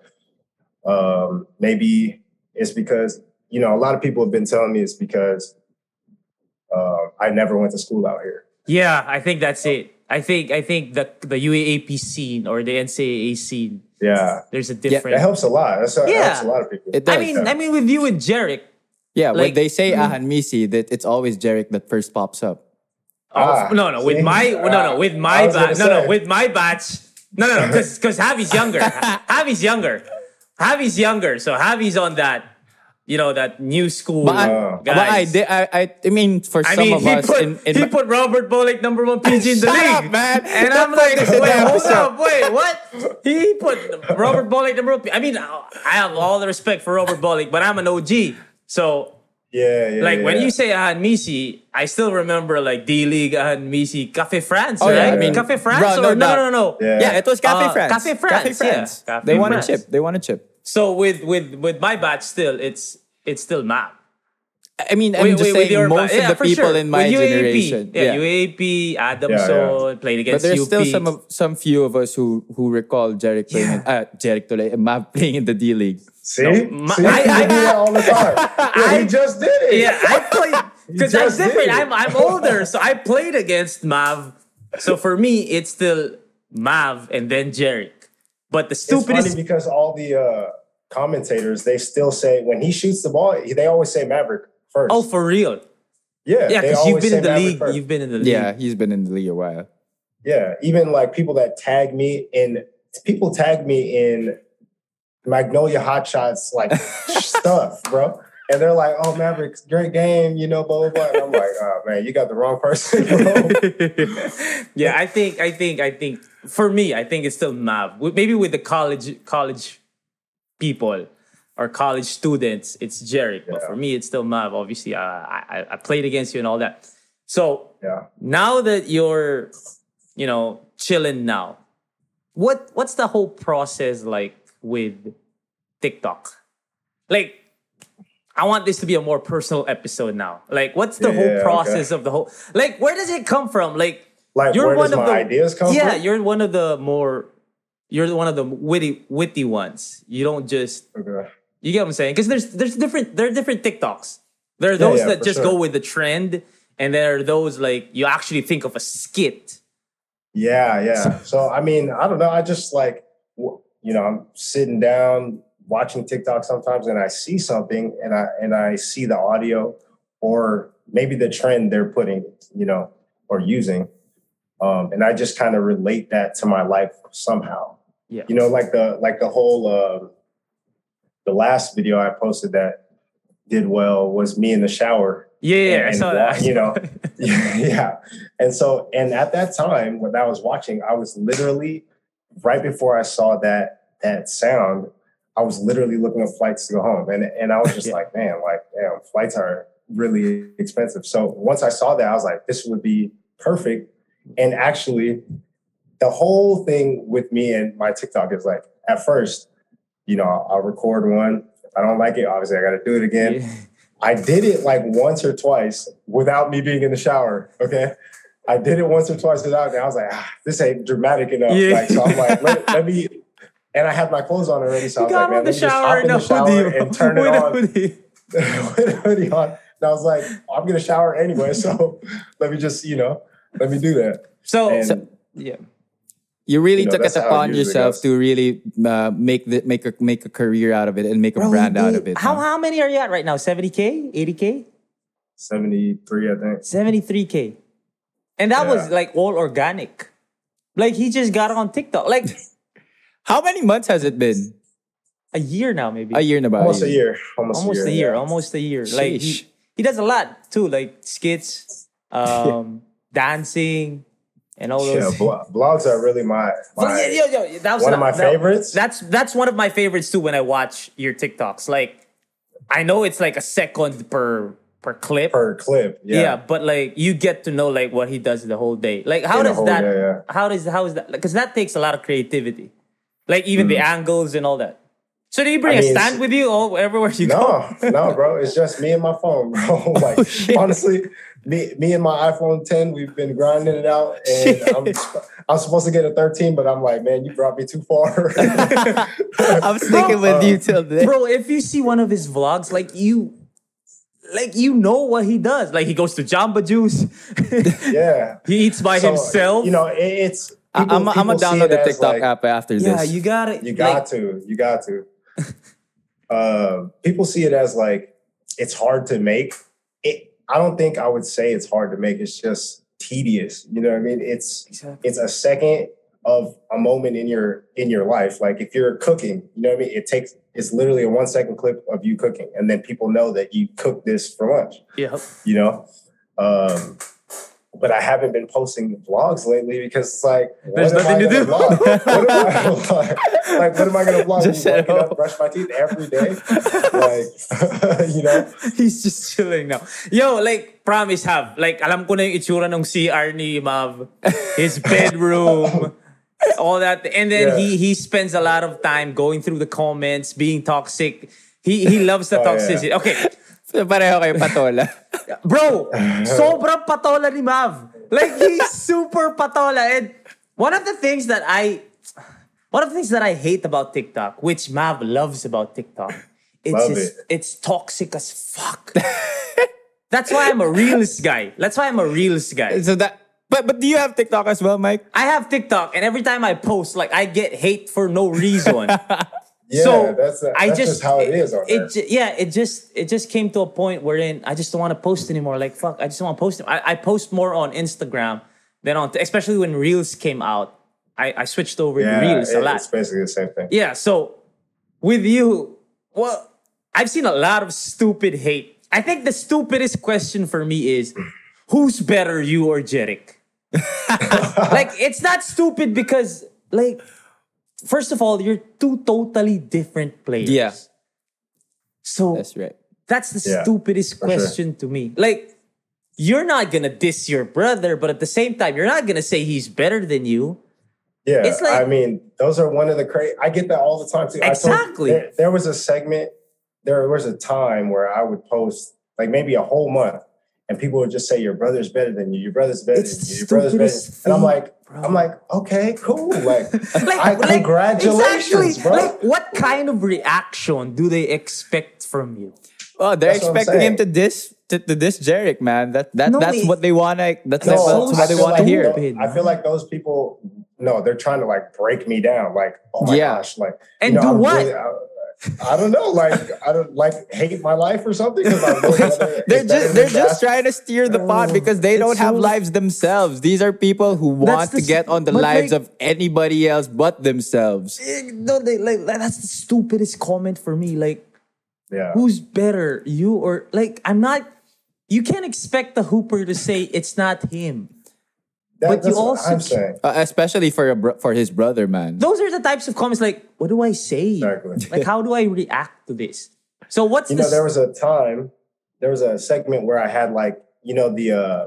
Um, maybe it's because you know a lot of people have been telling me it's because uh, I never went to school out here. Yeah, I think that's it. I think I think the the UAAP scene or the NCAA scene, Yeah, there's a that different. helps a lot. That's, That Yeah. helps a lot of people. It does. I mean, I mean, with you and Jarek. yeah, when they say Ahanmisi, that it's always Jarek that first pops up. Ah, oh, no, no, with see? my no, no, Ah, with my batch. No, no, with my batch. No, no, no, because because Javi's younger. Javi's younger. Javi's younger, so Javi's on that. You know that new school But I, guys. but I, did, I, I, I mean, for I some mean, of he us put in, in he my- put Robert Bolick number one PG in the Shut league, up, man. And Don't I'm like, wait, hold episode. up, wait, what? He put Robert Bolick number one. I mean, I have all the respect for Robert Bolick, but I'm an OG, so yeah, yeah. like yeah, when yeah. you say Ahanmisi, I still remember like D League Ahanmisi, Cafe France, Oh, right? yeah, I mean, Cafe France bro, no or no, doubt. no, no, no. Yeah. yeah, it was Cafe Uh, France. Cafe France, yeah. Cafe they want a chip. They want a chip. So with with with my batch, still it's it's still map. I mean, I'm Wait, just wait, saying your most yeah, of the people sure. in my With UAP, generation. yeah, UAP, Adamson played against But there's UP. still some of some few of us who who recall Jerrick playing in, uh, Jerrick Tole, Mav playing in the D League. see, my- see, I- I- I, do that all the time. Yeah, he just did it. yeah, I played because I'm different. I'm I'm older, so I played against Mav. So for me, it's still Mav and then Jerrick. But the It's funny stupidest because all the uh, commentators they still say when he shoots the ball, they always say Maverick first. oh for real, yeah, yeah, because you've been in the Maverick league. first. You've been in the league. Yeah, he's been in the league a while. Yeah, even like people that tag me in, people tag me in Magnolia Hot Shots like stuff, bro. And they're like, "Oh, Mavericks, great game," you know, blah blah blah. And I'm like, "Oh man, you got the wrong person." yeah, I think, I think, I think. For me, I think it's still Mav. Maybe with the college, college people or college students, it's Jerrick. But for me, it's still Mav. Obviously, uh, I, I I played against you and all that. So yeah, now that you're, you know, chilling now, what what's the whole process like with TikTok? Like, I want this to be a more personal episode now. Like, what's the Yeah, whole okay. process of the whole? Like, where does it come from? Like, like you're where one does of my the ideas come yeah, from? you're one of the more. You're one of the witty, witty ones. You don't just Okay. you get what I'm saying? Because there's there's different there are different TikToks. There are those yeah, that just sure. go with the trend, and there are those like you actually think of a skit. Yeah, yeah. So I mean, I don't know. I just like, you know, I'm sitting down watching TikTok sometimes, and I see something, and I and I see the audio, or maybe the trend they're putting, you know, or using, um, and I just kind of relate that to my life somehow. Yeah. You know, like the like the whole uh, the last video I posted that did well was me in the shower Yeah, yeah, I saw that. you know, yeah. And so, and at that time when I was watching, I was literally right before I saw that that sound, I was literally looking up flights to go home, and and I was just Yeah. like, man, like damn, flights are really expensive. So once I saw that, I was like, this would be perfect. And actually, the whole thing with me and my TikTok is like, at first, you know, I'll, I'll record one. If I don't like it, obviously, I got to do it again. Yeah. I did it like once or twice without me being in the shower. Okay. I did it once or twice without and I was like, ah, this ain't dramatic enough. Yeah. Like, so I'm like, let, let me, and I had my clothes on already. So I was like, man, let me just hop in the shower hoodie and turn it on hoodie. with a hoodie on. And I was like, I'm going to shower anyway. So let me just, you know, let me do that. So, And so- yeah, You really You know, took it that's how it upon yourself to really uh, make the make a make a career out of it and make a Bro, brand you out of it. How huh? how many are you at right now? Seventy k, eighty k, 73, I think. seventy three k, and that was like all organic. Like he just got on TikTok, like How many months has it been? a year now, maybe A year and about. Almost a year. Almost, a year. almost a year. yeah. almost a year. Like he, he does a lot too, like skits, um, dancing, and all Yeah, those. blo- blogs are really my, my yeah, yo, yo, that was one of my that- favorites. That's that's one of my favorites too. When I watch your TikToks, like I know it's like a second per per clip. per clip. yeah. Yeah. but like you get to know like what he does the whole day. Like how In does that? day, yeah. How does how is that? Because that takes a lot of creativity. Like even the Mm-hmm. angles and all that. So do you bring I a mean, stand with you all everywhere you go? No, no, bro. It's just me and my phone, bro. Oh, like honestly, me, me and my iPhone 10, we've been grinding it out, and I'm, I'm supposed to get a 13, but I'm like, man, you brought me too far. I'm sticking with you uh, till then. Bro, if you see one of his vlogs, like you like you know what he does. Like he goes to Jamba Juice. yeah, he eats by So, himself. You know, it, it's. I- people- I'm, I'm gonna download the TikTok like, app after yeah, this. Yeah, you got it. You got to. You got to. Uh, people see it as like it's hard to make. It. I don't think I would say it's hard to make. It's just tedious. You know what I mean? It's Exactly. it's a second of a moment in your in your life. Like if you're cooking, you know what I mean? It takes it's literally a one second clip of you cooking, and then people know that you cooked this for lunch. Yeah. You know. Um, but I haven't been posting vlogs lately because it's like, There's nothing to do. vlog? What am I gonna vlog? Like, what am I gonna vlog? Just at home. brush my teeth every day, like, you know. He's just chilling now. Yo, like, promise have. Like, alam ko na yung itsura ng CR ni Mav. His bedroom. all that. And then Yeah. he he spends a lot of time going through the comments, being toxic. He he loves the Oh, yeah. toxicity. Okay. Pareho kayo patola. Bro, sobrang patola ni Mav. Like, he's super patola. And one of the things that I one of the things that I hate about TikTok, which Mav loves about TikTok, it's Love just, it. it's toxic as fuck. That's why I'm a realist guy. That's why I'm a realist guy. so that, but but do you have TikTok as well, Mike? I have TikTok, and every time I post, like I get hate for no reason. Yeah, so that's, that's I just, just how it is on there. It yeah, it just it just came to a point wherein I just don't want to post anymore. Like fuck, I just don't want to post. I, I post more on Instagram than on, especially when Reels came out. I, I switched over yeah, to Reels a lot. it's basically the same thing. Yeah, so with you, well, I've seen a lot of stupid hate. I think the stupidest question for me is who's better, you or Jerrick? like, it's not stupid because, like, first of all, you're two totally different players. Yeah. So That's right. that's the Yeah, stupidest for sure. question to me. Like, you're not gonna diss your brother, but at the same time, you're not gonna say he's better than you. Yeah, It's like- I mean, those are one of the crazy. I get that all the time too. I told- Exactly. there, there was a segment. There was a time where I would post like maybe a whole month, and people would just say, "Your brother's better than you. Your brother's better It's than you. Your brother's better." stupidest And I'm like, bro. I'm like, okay, cool. Like, Like, I, like, congratulations, exactly. bro. Like, what kind of reaction do they expect from you? Oh, they're That's expecting him to saying. diss to, to diss Jerrick, man. That that No, that's it- what they wanna. That's, No, that's what they want to like hear. tho- Stupid, I feel like those people, no, they're trying to like break me down. Like, oh my Yeah. gosh, like, And you know, do I'm what? really- I, I don't know, like, I don't like hate my life or something I'm really They're just they're just trying to steer the pot because they it's don't have so- lives themselves. These are people who want the to get on the lives like- of anybody else but themselves. Eh, No, they like that's the stupidest comment for me. Like, Yeah. who's better, you or like? I'm not. You can't expect the hooper to say it's not him. That- but you that's what also I'm saying. Uh, especially for a bro- for his brother, man. Those are the types of comments. Like, what do I say? Exactly. Like, how do I react to this? So what's You the know, there was a time, there was a segment where I had like, you know, the uh,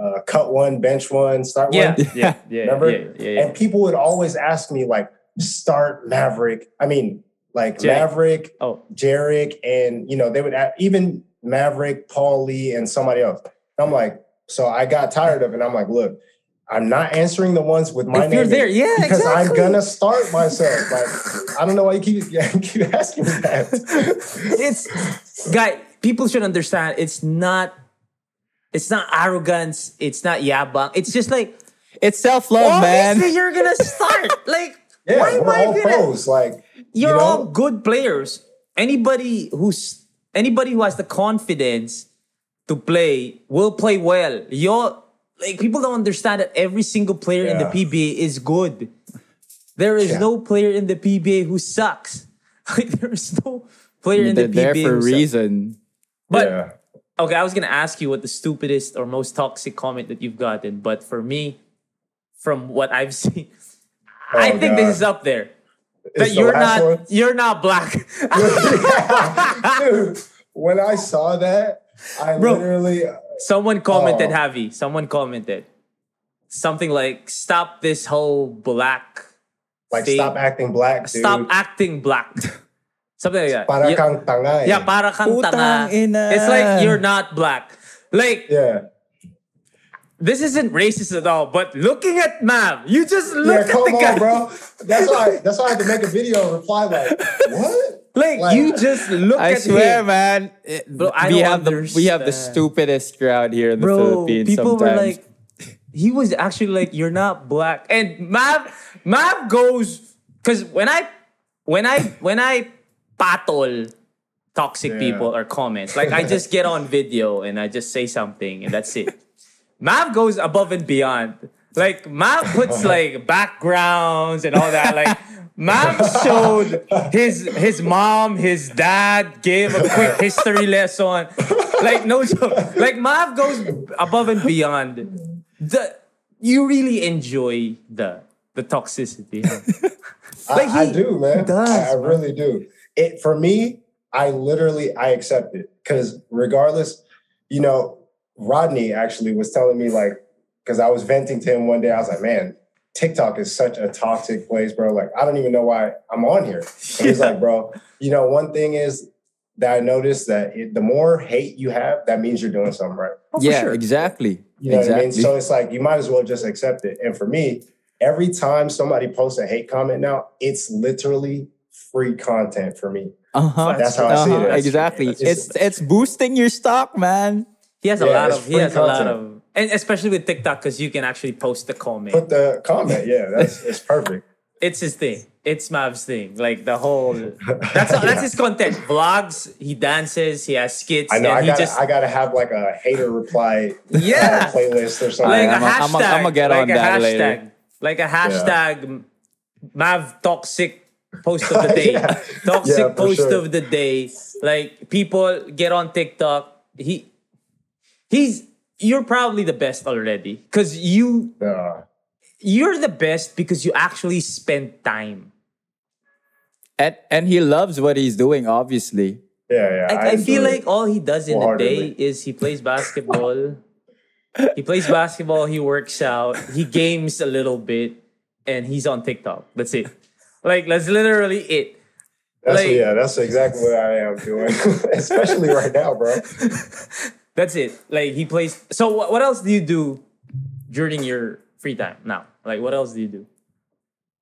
uh, cut one, bench one, start yeah, one. yeah, yeah, Remember? yeah, yeah, yeah. And people would always ask me like, start Maverick. I mean, like Jack. Maverick, Oh, Jerrick, and you know, they would add, even Maverick, Paul Lee, and somebody else. I'm like, so I got tired of it. I'm like, look, I'm not answering the ones with my If name. you're there, yeah, because I'm gonna start myself. Like, I don't know why you keep keep asking me that. it's guy. People should understand. It's not. It's not arrogance. It's not yabang. It's just like It's self love, man. you're gonna start. like Yeah, why we're I all gonna? pros. Like, You're you know? all good players. Anybody who's anybody who has the confidence to play will play well. You're like people don't understand that every single player in the PBA is good. There is Yeah. no player in the PBA who sucks. Like there is no player in the They're PBA there for a reason. But yeah. okay, I was gonna ask you what the stupidest or most toxic comment that you've gotten, but for me, from what I've seen, oh, I Oh, think God. this is up there. It's That you're not one. you're not black. Dude, when I saw that, I Bro. literally Someone commented, Oh. Javi. Someone commented something like, "Stop this whole black Like Fake. stop acting black, dude. Stop acting black. Something like that. Para Yeah- kang tanga. eh. Yeah, para kang tanga. It's like you're not black. Like, Yeah. this isn't racist at all, but looking at Mav, you just look Yeah, at come the guy. on, bro. That's why. That's why I had to make a video and reply like, "What?" Like, Like- you just look I at swear, him. man. it- Bro, I we don't have the we have the stupidest crowd here in the Bro, Philippines. people were sometimes. like, he was actually like, you're not black. And Mav, Mav goes, because when I, when I, when I patol toxic Yeah. people or comments, like I just get on video and I just say something and that's it. Mav goes above and beyond. Like Mav puts like backgrounds and all that. Like Mav showed his his mom, his dad gave a quick history lesson. Like no joke. Like Mav goes above and beyond. The you really enjoy the the toxicity. huh? Like, I, I do, man. does, I, I really do. It for me. I literally I accept it because regardless, you know, Rodney actually was telling me like because I was venting to him one day. I was like, man, TikTok is such a toxic place, bro. Like I don't even know why I'm on here. And he's like, bro, you know, one thing is that I noticed that it, the more hate you have, that means you're doing something right. Oh, yeah, sure. exactly. You know exactly. what I mean? So it's like you might as well just accept it. And for me, every time somebody posts a hate comment now, it's literally free content for me. uh-huh. That's how I see it. Uh-huh, That's- exactly. that's It's it's boosting your stock, man. He has a lot of he free has a lot content. of and especially with TikTok because you can actually post the comment. Put the comment, yeah, that's it's perfect. it's his thing. It's Mav's thing. Like the whole that's that's his content. Vlogs, he dances, he has skits, I know and I he gotta just I gotta have like a hater reply uh, Yeah. playlist or something. like a I'm a- I'm a- hashtag. I'ma get like on a that hashtag. later. Like a hashtag Mav toxic post of the day. Yeah. Toxic Yeah, post sure. of the day. Like people get on TikTok. He he's you're probably the best already. Cause you Uh, you're the best because you actually spend time. And and he loves what he's doing, obviously. yeah, yeah. I, I feel like all he does in the day is he plays basketball. he plays basketball, he works out, he games a little bit, and he's on TikTok. That's it. Like that's literally it. that's like- yeah, that's exactly what I am doing, especially right now, bro. That's it. Like he plays. So what, what else do you do during your free time now? Like what else do you do?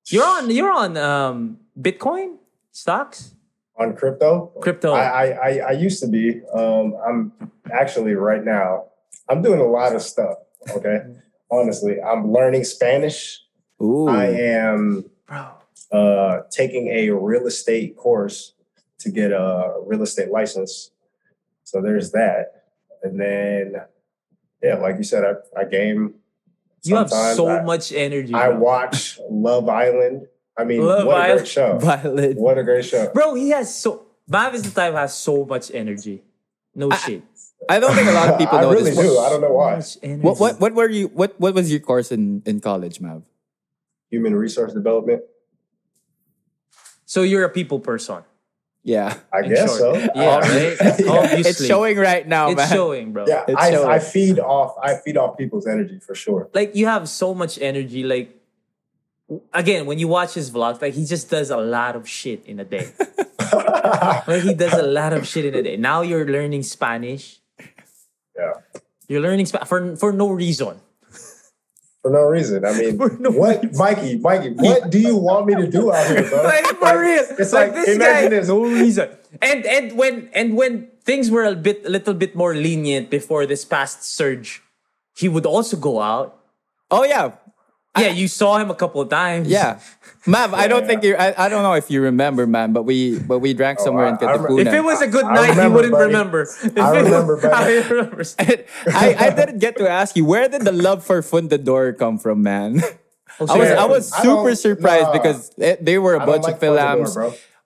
You're on you're on um Bitcoin stocks? On crypto, Crypto. I, I I I used to be. Um, I'm actually right now. I'm doing a lot of stuff. Okay, honestly, I'm learning Spanish. Ooh. I am Bro. uh, taking a real estate course to get a real estate license. So there's that. And then, yeah, like you said, I, I game. You have so I, much energy. I bro. watch Love Island. I mean, Love what a Island. great show. Violet. What a great show. Bro, he has so Mav is the type who has so much energy. No shit. I don't think a lot of people know I know really this. do. I don't know why. What what what were you what what was your course in in college, Mav? Human resource development. So you're a people person. Yeah. I guess short. so. Yeah, right? yeah. It's showing right now, It's man. showing, bro. Yeah, It's I, showing. I feed off. I feed off people's energy for sure. Like you have so much energy. Like again, when you watch his vlogs, like he just does a lot of shit in a day. like he does a lot of shit in a day. Now you're learning Spanish. Yeah. You're learning Spanish for for no reason. For no reason. I mean, no what, reason. Mikey? Mikey, what do you want me to do out here, bro? like for real. It's like, like, this guy, imagine this. no reason. And and when and when things were a bit a little bit more lenient before this past surge, he would also go out. Oh yeah. Yeah, you saw him a couple of times. Yeah. Mav, I don't Yeah. think you I, I don't know if you remember, man, but we but we drank oh, somewhere in I- I remember- Katipunan. If it was a good I night, remember, he wouldn't buddy. remember. If I it- remember, buddy. I remember. I, I didn't get to ask you where did the love for Fundador come from, man? Oh, I was. I was super don't- surprised nah. because it, they were a I bunch don't of films.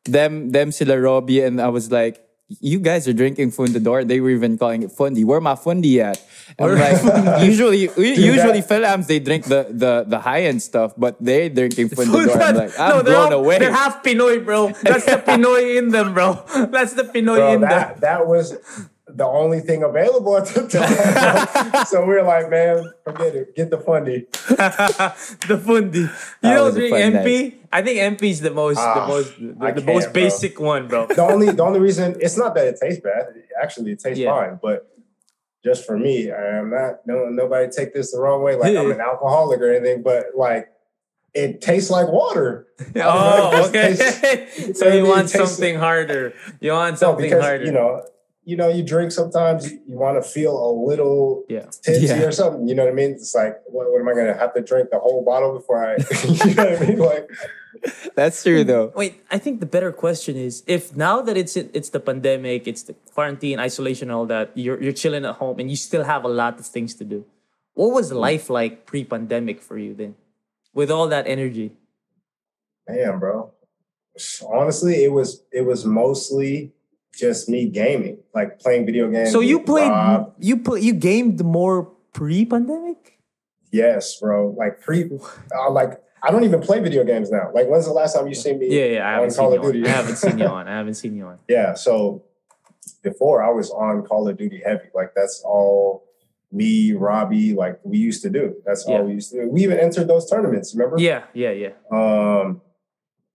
Them them sila Robbie and I was like, you guys are drinking Fundador. They were even calling it Fundi. Where my Fundi at? I'm like, usually usually that- films they drink the the the high end stuff, but they're drinking Fundador. I'm like, I'm no, they're, blown all- away. they're half Pinoy, bro. That's the Pinoy in them, bro. That's the Pinoy Bro, in them. that that was the only thing available at the time. so we are like, man, forget it. Get the fundy. the fundy. You That know, was a drink fun MP. I think MP is the most, the Ah, most, the, the can't, most bro. basic one, bro. The only the only reason it's not that it tastes bad. Actually, it tastes Yeah. fine, but just for me, I am not no nobody take this the wrong way. Like I'm an alcoholic or anything, but like it tastes like water. Oh, It okay. tastes- so you want tastes- something harder. You want No, something because harder. you know, you know, you drink sometimes you, you want to feel a little Yeah. tipsy Yeah. or something. You know what I mean? It's like, what, what am I going to have to drink the whole bottle before I? you know what I mean? Like, That's true though. Wait, I think the better question is if now that it's it's the pandemic, it's the quarantine, isolation, all that, you're you're chilling at home and you still have a lot of things to do. What was mm-hmm. life like pre-pandemic for you then? With all that energy. man, bro. Honestly, it was it was mostly just me gaming, like playing video games. So you played Rob. you play you gamed more pre-pandemic? Yes, bro. Like pre, uh, like I don't even play video games now. Like, when's the last time you seen me? Yeah, yeah, I on haven't seen Call you of on. Duty. I haven't seen you on. I haven't seen you on. Yeah, so before I was on Call of Duty heavy. Like that's all me, Robbie, like we used to do. That's Yeah. all we used to do. We even entered those tournaments, remember? Yeah, yeah, yeah. Um,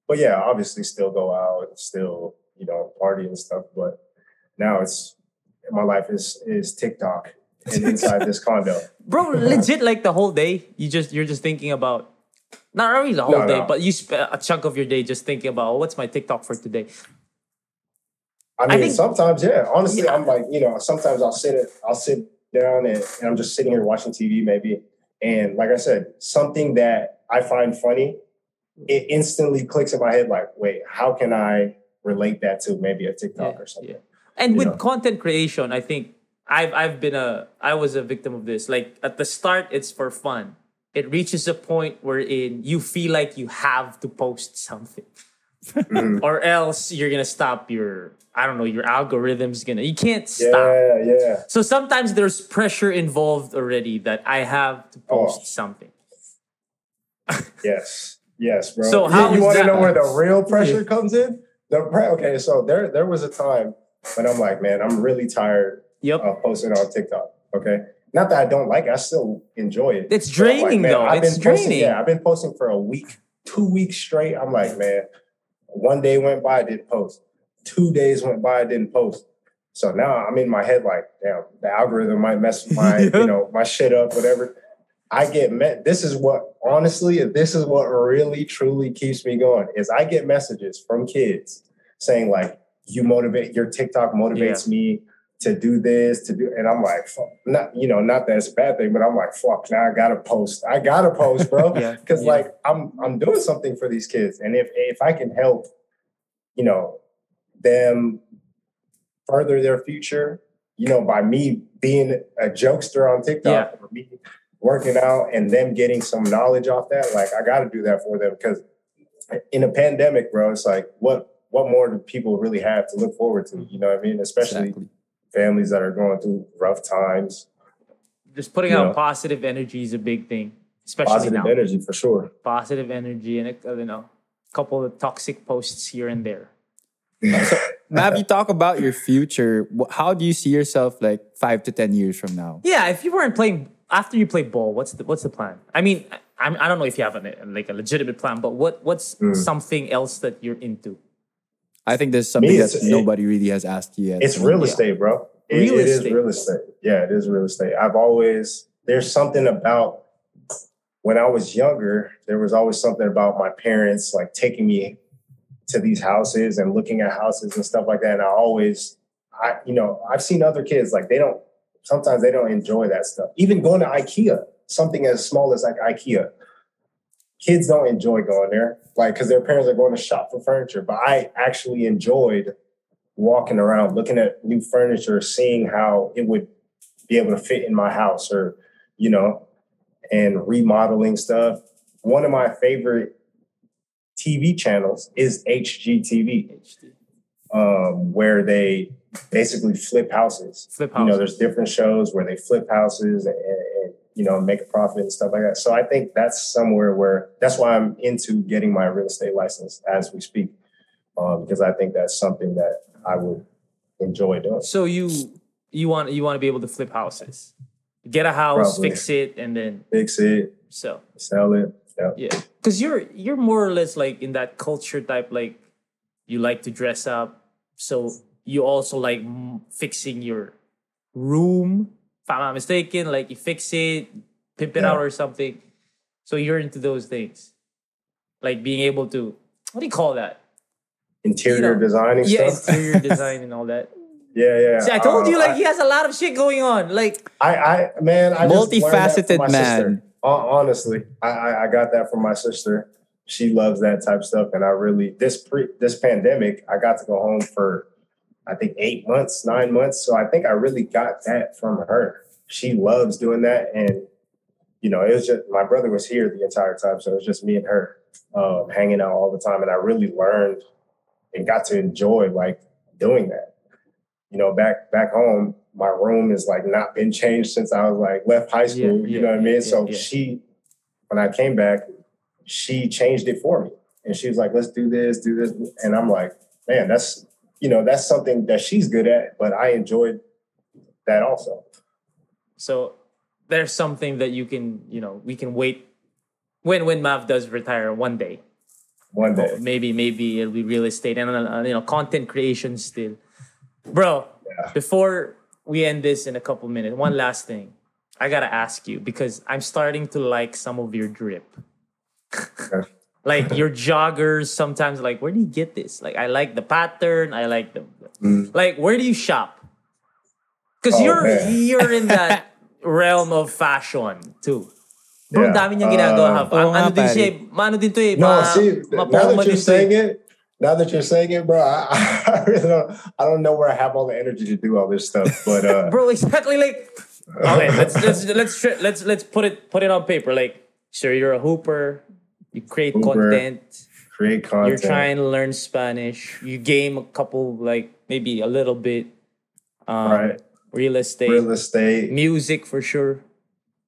but yeah, obviously still go out still, you know, party and stuff. But now it's my life is is TikTok and inside this condo. Bro, legit like the whole day, you just you're just thinking about not really the whole No, day, no. but you spend a chunk of your day just thinking about oh, what's my TikTok for today. I mean, think- sometimes, yeah. Honestly, Yeah. I'm like, you know, sometimes I'll sit it, I'll sit down and, and I'm just sitting here watching TV, maybe. And like I said, something that I find funny, it instantly clicks in my head. Like, wait, how can I relate that to maybe a TikTok Yeah, or something? yeah. And You with know. content creation, I think I've I've been a I was a victim of this. Like at the start, it's for fun. It reaches a point wherein you feel like you have to post something. Mhm. or else you're gonna stop your I don't know, your algorithm's gonna you can't stop. Yeah, yeah. So sometimes there's pressure involved already that I have to post Oh. something. Yes, yes, bro. So You- how you, is want to know where the real pressure comes in? The okay, so there there was a time when I'm like, man, I'm really tired Yep. of posting on TikTok. Okay, not that I don't like it, I still enjoy it. It's I'm like, draining, though. I've It's been posting, draining. Yeah, I've been posting for a week, two weeks straight. I'm like, man, one day went by, I didn't post. Two days went by, I didn't post. So now I'm in my head like, damn, the algorithm might mess my, Yeah. you know, my shit up, whatever. I get met. This is what honestly, this is what really truly keeps me going. Is I get messages from kids saying like, "You motivate your TikTok motivates me to do this, to do," and I'm like, fuck, not you know, not that it's a bad thing, but I'm like, fuck, now I gotta post. I gotta post, bro, Yeah, because yeah. like I'm I'm doing something for these kids, and if if I can help, you know, them further their future, you know, by me being a jokester on TikTok Yeah. or me working out and them getting some knowledge off that, like I got to do that for them because in a pandemic, bro, it's like what what more do people really have to look forward to? You know what I mean? Especially Exactly. families that are going through rough times. Just putting Yeah. out positive energy is a big thing, especially Positive now. energy for sure. Positive energy and a, uh, you know, a couple of toxic posts here and there. Mav, you talk about your future. How do you see yourself like five to ten years from now? Yeah, if you weren't playing after you play ball, what's the what's the plan? I mean, I, I don't know if you have a, like a legitimate plan, but what what's Mm. something else that you're into? I think there's something Me, that it's- it- nobody really has asked you yet. It's real Yeah. estate, bro. It- Real it is estate. real estate. Yeah, it is real estate. I've always there's something about when I was younger, there was always something about my parents like taking me to these houses and looking at houses and stuff like that. And I always I you know, I've seen other kids like they don't sometimes they don't enjoy that stuff. Even going to IKEA, something as small as like IKEA. Kids don't enjoy going there, like because their parents are going to shop for furniture. But I actually enjoyed walking around, looking at new furniture, seeing how it would be able to fit in my house or, you know, and remodeling stuff. One of my favorite TV channels is HGTV, um, where they basically flip houses. Flip houses. You know, there's different shows where they flip houses and, and you know make a profit and stuff like that. So I think that's somewhere where that's why I'm into getting my real estate license as we speak, um, because I think that's something that I would enjoy doing. So you you want you want to be able to flip houses, get a house, Probably. fix it, and then Fix it, sell. sell it. Yeah. Yeah, because you're you're more or less like in that culture type. Like you like to dress up, so you also like fixing your room. If I'm not mistaken, like you fix it, pimp it Yeah. out or something. So you're into those things, like being able to what do you call that? Interior You know, designing Yeah, stuff. interior design and all that. yeah, yeah. See, I told Uh, you like I- he has a lot of shit going on. Like I, I man, I just that from Multifaceted my man. sister. Honestly, I, I, I got that from my sister. She loves that type of stuff, and I really this pre this pandemic, I got to go home for I think eight months, nine months. So I think I really got that from her. She loves doing that, and you know, it was just my brother was here the entire time, so it was just me and her um, hanging out all the time, and I really learned and got to enjoy like doing that you know, back back home, my room is like not been changed since I was like left high school. Yeah, you yeah, know what I mean? yeah, so she, when I came back, she changed it for me, and she was like, "Let's do this, do this," and I'm like, "Man, that's you know, that's something that she's good at, but I enjoyed that also." so, there's something that you can you know we can wait when when Mav does retire one day. One day, maybe maybe it'll be real estate and uh, you know content creation still bro Yeah. before we end this in a couple minutes one last thing i gotta ask you because i'm starting to like some of your drip. Like your joggers sometimes like where do you get this like i like the pattern i like the Mm. like where do you shop because Oh, you're man. you're in that realm of fashion too Bro, Yeah. dami niyang ginagawa. Uh, ha. ano din siya, eh, maano din to eh. no, ma, see, now that you're eh. saying it, now that you're saying it, bro, I, I really don't, I don't know where I have all the energy to do all this stuff, but uh, bro exactly like okay let's let's let's let's let's put it put it on paper like sure you're a hooper you create Hooper, content create content. you're trying to learn spanish you game a couple like maybe a little bit um right, real estate real estate. music for sure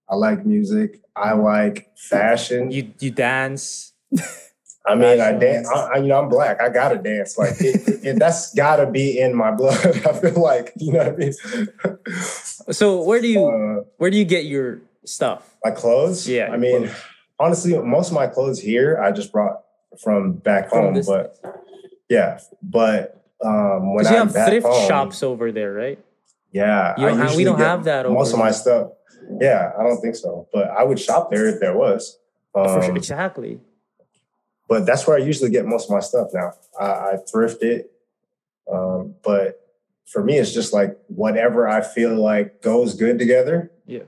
I like music. I like fashion. you you dance I mean, I dance. I, I- you know, I'm black. I gotta dance. Like it, it, that's gotta be in my blood. I feel like you know what I mean. so where do you Uh, where do you get your stuff my clothes. Yeah, I mean, clothes. Honestly, most of my clothes here I just brought from back From home. this- But yeah, but um, when because you I'm have back thrift home, shops over there right Yeah, You don't have- we don't have that Most over of my stuff. Yeah, I don't think so. But I would shop there if there was. for sure Um, exactly but that's where I usually get most of my stuff now. I, I thrift it, um, but for me, it's just like whatever I feel like goes good together. Yeah.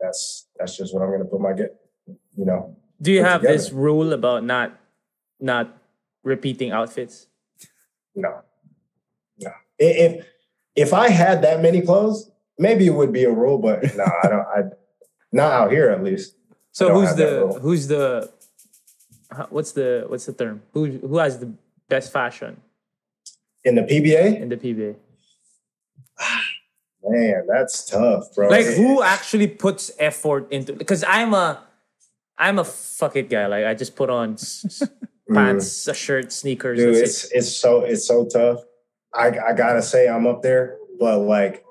that's that's just what I'm gonna put my get. You know, do you have together. this rule about not not repeating outfits no, no. If if I had that many clothes, maybe it would be a rule, but no, I don't. I not out here at least. So who's the who's the what's the what's the term? Who who has the best fashion In the PBA, in the PBA? man, that's tough, bro. Like who actually puts effort into? Because I'm a I'm a fuck it guy. Like I just put on s- s- pants, a shirt, sneakers. Mm. Dude, that's it's it's so it's so tough. I I gotta say I'm up there, but like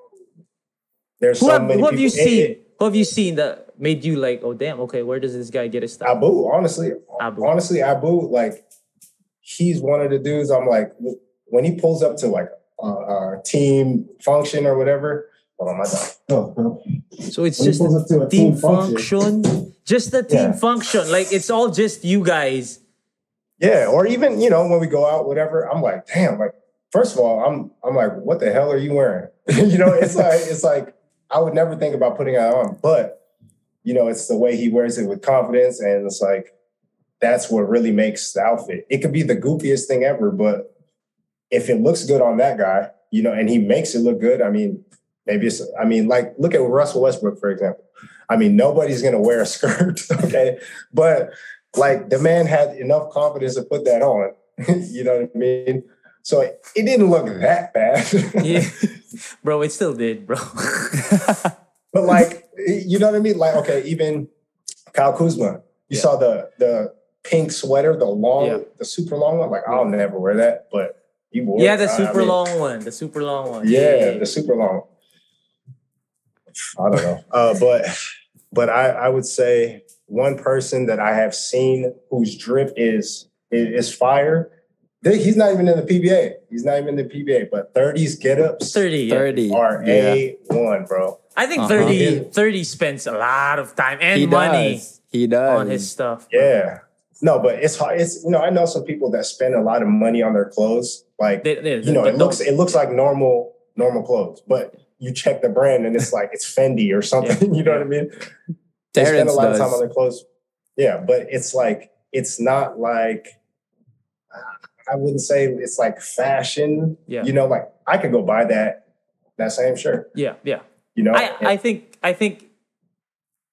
there's Who so have, many who have you people. It- seen? it- who have you seen that made you like, oh damn, okay, where does this guy get his stuff? Abu, honestly, Abu. honestly, Abu, like he's one of the dudes. I'm like when he pulls up to like a, a team function or whatever. Hold on, my dog. Oh. So it's When just a a team team function. function. Just the team Yeah. function. Like it's all just you guys. Yeah, or even you know when we go out, whatever. I'm like, damn. Like, first of all, I'm I'm like, what the hell are you wearing? you know, it's like it's like I would never think about putting it on, but you know, it's the way he wears it with confidence, and it's like that's what really makes the outfit. It could be the goofiest thing ever, but if it looks good on that guy, you know, and he makes it look good, I mean, maybe it's. I mean, like look at Russell Westbrook for example. I mean, nobody's gonna wear a skirt, okay, but like the man had enough confidence to put that on. you know what I mean? So it, it didn't look that bad. Yeah. bro, it still did, bro. but like, you know what I mean? Like, okay, even Kyle Kuzma, you Yeah. saw the the pink sweater, the long, Yeah. the super long one. Like, I'll never wear that, but he wore yeah, the I super mean, long one. The super long one. Yeah, the super long. I don't know. Uh, but but I, I would say one person that I have seen whose drip is is, is fire. He's not even in the PBA. He's not even in the PBA. But Thirdy's get ups Thirdy. Thirdy. are yeah. a one, bro. I think Uh-huh. Thirdy, Thirdy spends a lot of time and He money does. He does. on his stuff. Yeah. No, but it's hard. It's you know I know some people that spend a lot of money on their clothes. Like They- they- you know, it looks it looks like normal normal clothes, but you check the brand and it's like it's Fendi or something. You know what I mean? They spend a lot of time on their clothes. Yeah, but it's like it's not like I wouldn't say it's like fashion. Yeah. You know, like I could go buy that that same shirt. Yeah, yeah. You know, I, I think I think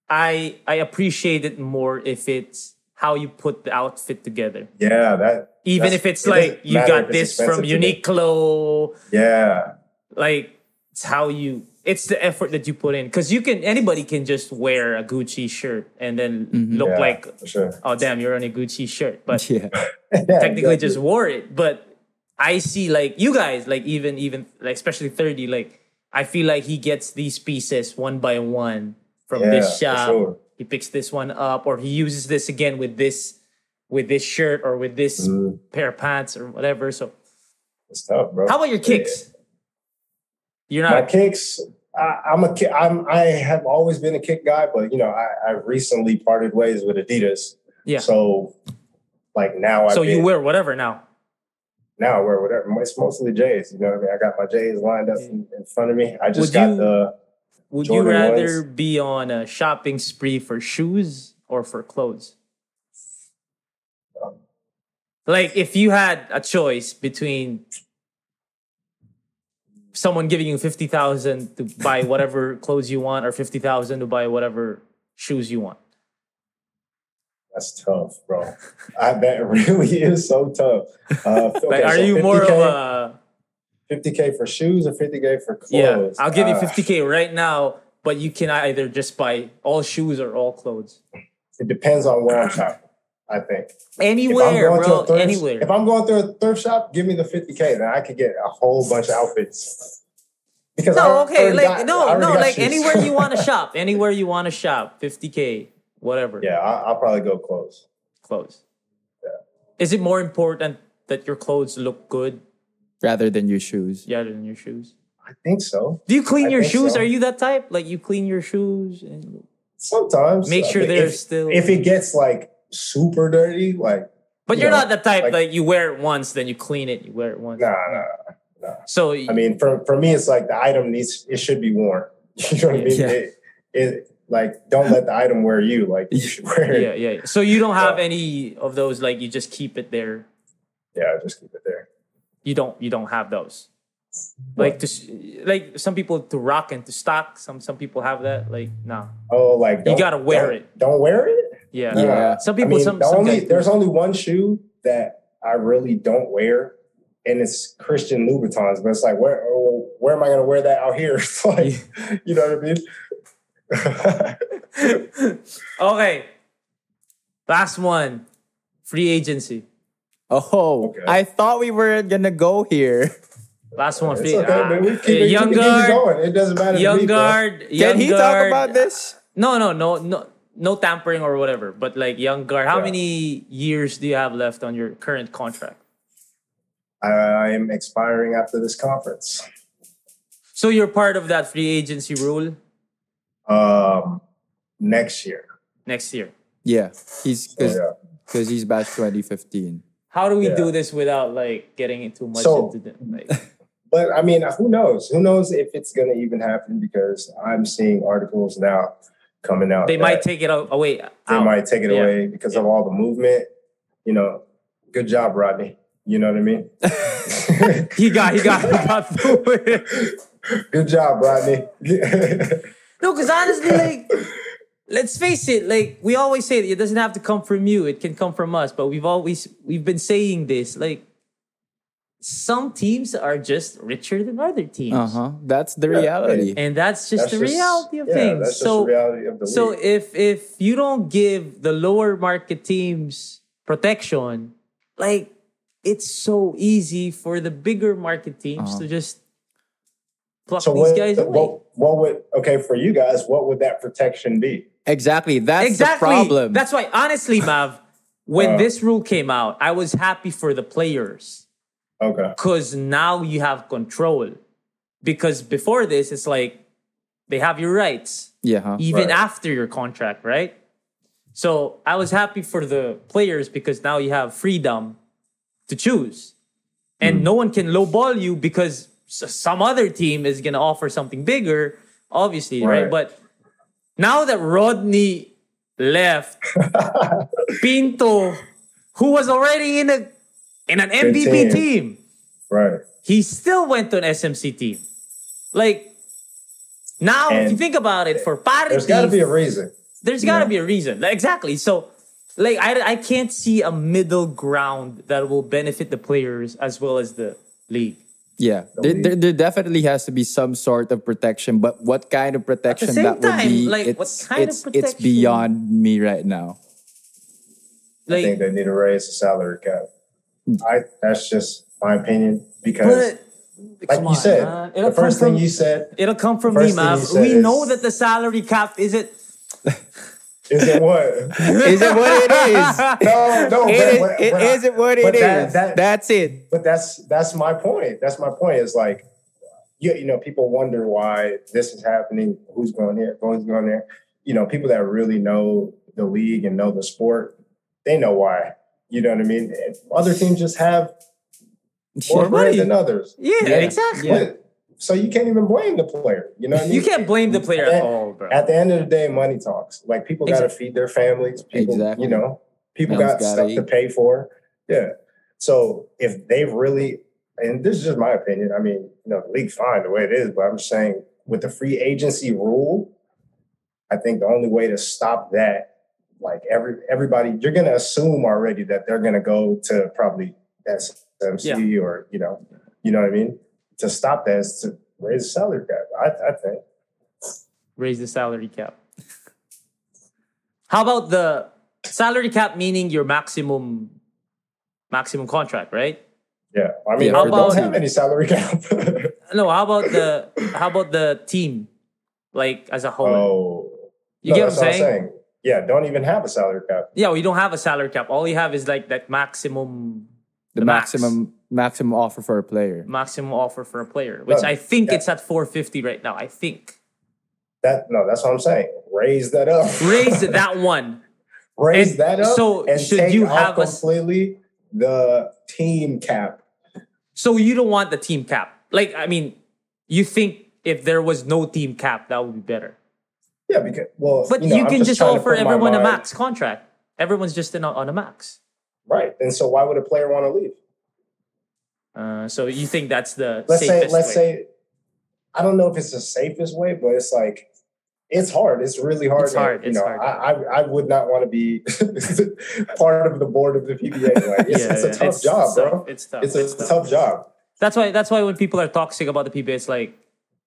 I I appreciate it more if it's how you put the outfit together. yeah, that Even if it's it like you got this from. Uniqlo, yeah, like it's how you it's the effort that you put in because you can anybody can just wear a Gucci shirt and then look yeah, like sure. oh damn you're on a Gucci shirt but Yeah. technically Exactly. just wore it but I see like you guys like even even like especially Thirdy like I feel like he gets these pieces one by one from Yeah, this shop sure. he picks this one up or he uses this again with this with this shirt or with this Mhm. pair of pants or whatever so It's tough, bro. how about your kicks you're My kicks. I, I'm a I'm I have always been a kick guy, but you know I, I recently parted ways with Adidas. yeah So like now, so I've you wear whatever now now I wear whatever. It's mostly J's. You know what I mean? I got my J's lined up in, in front of me. I just Would got you- the Would Jordan you rather ones. be on a shopping spree for shoes or for clothes? Um, Like if you had a choice between someone giving you 50,000 to buy whatever clothes you want or 50,000 to buy whatever shoes you want. that's tough, bro. I, that really is so tough. Uh, okay, Like are so you more of 50K a 50k for shoes or 50k for clothes? Yeah, I'll give you Uh, 50k right now, but you can either just buy all shoes or all clothes. It depends on where I'm shopping. I think. Anywhere, bro, thrift, anywhere. If I'm going through a thrift shop, give me the 50k, then I could get a whole bunch of outfits. Because I No, okay, already like got- no, already no, like shoes. anywhere you want to shop, anywhere you want to shop, 50k, whatever. yeah, I, I'll probably go clothes. clothes. Yeah. Is it more important that your clothes look good Rather than your shoes. rather than your shoes? I think so. Do you clean I your shoes? so. Are you that type? Like you clean your shoes and Sometimes Make sure Uh, they're if, still- If it gets like super dirty, like but You you're know, not the type like- like you wear it once, then you clean it, you wear it once. nah, nah. nah. So I mean, for for me, it's like the item needs it should be worn. You know what I mean? Yeah. It, it like don't let the item wear you. Like you should wear it. yeah, yeah. So you don't have Yeah. any of those like you just keep it there. Yeah, just keep it there. You don't you don't have those. Like to like some people to rock and to stock. Some some people have that. Like no, Oh, like You gotta wear it. Don't wear it. Yeah. Yeah. Some I people mean, some, the some only guys there's only one shoe that I really don't wear, and it's Christian Louboutins. But it's like, where oh, where am I going to wear that out here? It's like, you know what I mean? okay. Last one. Free agency. Oh, Okay. I thought we were gonna go here. Last one. it's Free. okay, man. Uh, keep, it, young keep guard. going. It doesn't matter. to Young me, guard. Young Can he talk about this? No, no, no, no, no tampering or whatever. But like young guard. How Yeah. many years do you have left on your current contract? I am expiring after this conference. So you're part of that free agency rule Um, next year. next year. Yeah, he's So, because yeah. he's batch 2015. How do we Yeah. do this without like getting into much So- into the like? But I mean, who knows? Who knows if it's going to even happen? Because I'm seeing articles now coming out. They might take it out, away. they out. might take it Yeah. away because of all the movement. You know, good job, Rodney. You know what I mean? He got, he got, he got through it. good job, Rodney. No, because honestly, like, let's face it, like we always say, it doesn't have to come from you; it can come from us. But we've always we've been saying this, like, some teams are just richer than other teams, Uh huh. That's the Yeah, reality. and that's just That's the just- reality of yeah, things. That's just so, the reality of the so league. if if you don't give the lower market teams protection, like it's so easy for the bigger market teams Uh-huh. to just pluck So these what, guys away. what, what would okay for you guys? What would that protection be? Exactly. That's exactly. the problem. That's why, honestly, Mav, when Uh. this rule came out, I was happy for the players Okay, because now you have control. Because before this, it's like they have your rights yeah. Huh? even Right. after your contract, right? So I was happy for the players because now you have freedom to choose. And hmm. no one can lowball you because some other team is going to offer something bigger, obviously, right? Right. But now that Rodney left, Pinto, who was already in a in an MVP team. team, right. he still went to an SMC team. Like now, if you think about it, for parity, There's got to be a reason. there's got to Yeah. be a reason. Like, exactly. So, like, I, I can't see a middle ground that will benefit the players as well as the league. Yeah, there, there, there definitely has to be some sort of protection, but what kind of protection same that would time, be, like, what it's, kind of it's, it's beyond me right now. I think they need to raise the salary cap. I that's just my opinion because, but like you on, said, man. the It'll first come thing you said it'll come from first me, thing man. We is- know that the salary cap isn't. is it what? Is it what it is? no, no, It, but- it but I- isn't what but it is. that- that- That's it. but that's that's my point. That's my point. Is like, you, you know, people wonder why this is happening. Who's going here? Who's going there? You know, people that really know the league and know the sport, they know why. You know what I mean? Other teams just have more More bread money. than others. Yeah, Yeah. exactly. Yeah. So you can't even blame the player. You know, what I mean? You can't blame the player at At- all, bro. At the end of the day, money talks. Like people got to feed their families. People, Exactly. you know, people Man's got gotta stuff to pay for. Yeah. So if they've really, and this is just my opinion. I mean, you know, the league's fine the way it is, but I'm just saying with the free agency rule, I think the only way to stop that, like every everybody, you're gonna assume already that they're gonna go to probably SMC or you know, you know what I mean. To stop that is to raise the salary cap. I, I think. Raise the salary cap. How about the salary cap meaning your maximum maximum contract, right? Yeah, I mean, Yeah, about, for don't have any salary cap. No, how about the how about the team, like as a whole? oh, you no, get what I'm that's saying? Yeah, don't even have a salary cap. Yeah, we don't have a salary cap. All you have is like that maximum The, The max. maximum maximum offer for a player. maximum offer for a player, which No, I think yeah. it's at 450 right now. I think That no, that's what I'm saying. Raise that up. raise that one. Raise and that up. so and should take you have a s- completely the team cap? So you don't want the team cap. Like I mean, you think if there was no team cap, that would be better. Yeah, because well, But you, know, I'm can just trying offer everyone a max contract. Everyone's just in a, on a max. right? And so why would a player want to leave? Uh, so you think that's the Let's say, let's way? say, I don't know if it's the safest way, but it's like. It's hard. It's really hard. It's hard, You it's know, hard. I, I I would not want to be part of the board of the PBA. Like, it's, it's a tough it's job, tough. bro. It's tough. It's a tough. tough job. That's why. That's why when people are toxic about the PBA, it's like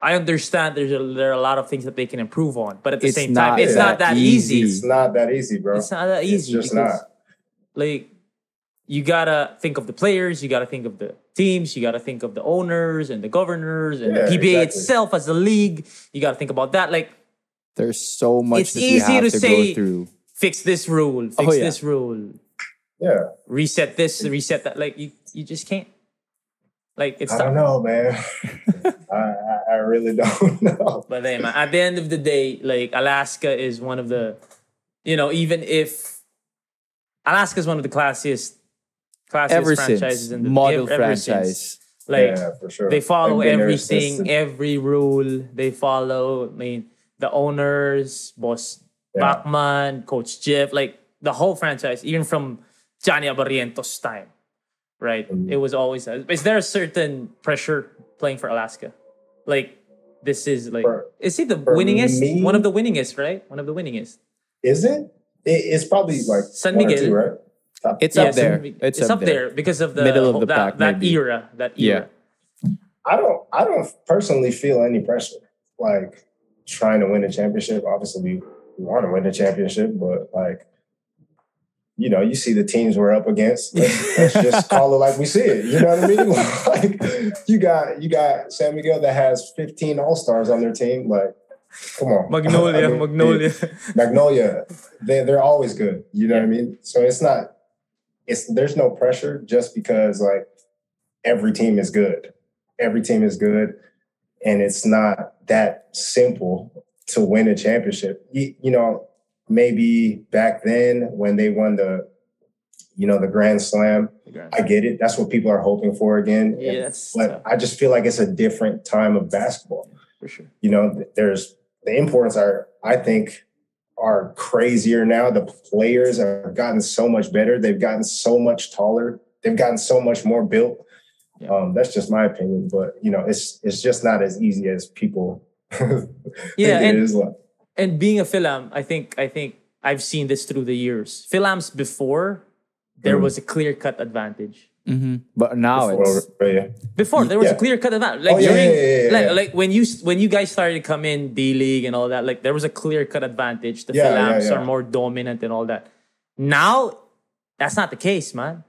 I understand there's a, there are a lot of things that they can improve on, but at the It's same time, it's that not that easy. easy. It's not that easy, bro. It's not that easy. It's just because, not. Like you gotta think of the players, you gotta think of the teams, you gotta think of the owners and the governors and Yeah, the PBA exactly. itself as a league. You gotta think about that. Like There's so much It's that easy have to to, say- go through. fix this rule, fix Oh, yeah. this rule, Yeah. reset this, reset that. Like you, you just can't. Like it's I tough. don't know, man. I, I I really don't know. But then, man, at the end of the day, like Alaska is one of the, you know, even if Alaska is one of the classiest, classiest Ever franchises since in the model ever franchise. since. Like yeah, for sure. they follow They've been there since everything, the- every rule they follow. I mean, the owners, boss Yeah. Bachman, Coach Jeff, like the whole franchise, even from Johnny Abarrientos' time, right? Mm-hmm. It was always. Is there a certain pressure playing for Alaska? Like this is like, For- is he the winningest? me- One of the winningest, right? One of the winningest. Is it? it? It's probably like San one or Miguel. two, right? Top- It's Yeah, up there. so It's, up, there. because of the Middle of the that, pack, that era. That Yeah. era. I don't. I don't personally feel any pressure. Like trying to win a championship. Obviously, we, we want to win a championship, but like you know, you see the teams we're up against. Let's, let's just call it like we see it. You know what I mean? like you got you got San Miguel that has 15 All Stars on their team. Like, come on, Magnolia, I mean, Magnolia. Magnolia, they they're always good. You know what I mean? So it's not it's there's no pressure just because like every team is good. Every team is good. And it's not that simple to win a championship. You, you know, maybe back then when they won the you know the Grand Slam, I get it. That's what people are hoping for again. Yes, But tough. I just feel like it's a different time of basketball for sure. you know there's the imports are i think are crazier now the players have gotten so much better they've gotten so much taller they've gotten so much more built Yeah. um, that's just my opinion but you know it's it's just not as easy as people Yeah, think it and- is like And being a Philam, I think I think I've seen this through the years. Philams before, there Mm. was a clear cut advantage. Mhm. But now Well, it's yeah. Before there was a clear cut advantage. Like Oh, yeah, during, yeah, yeah, yeah, like, yeah. like when you when you guys started to come in D League and all that, like there was a clear cut advantage. The Yeah, yeah, Philams yeah. are more dominant and all that. Now, that's not the case, man.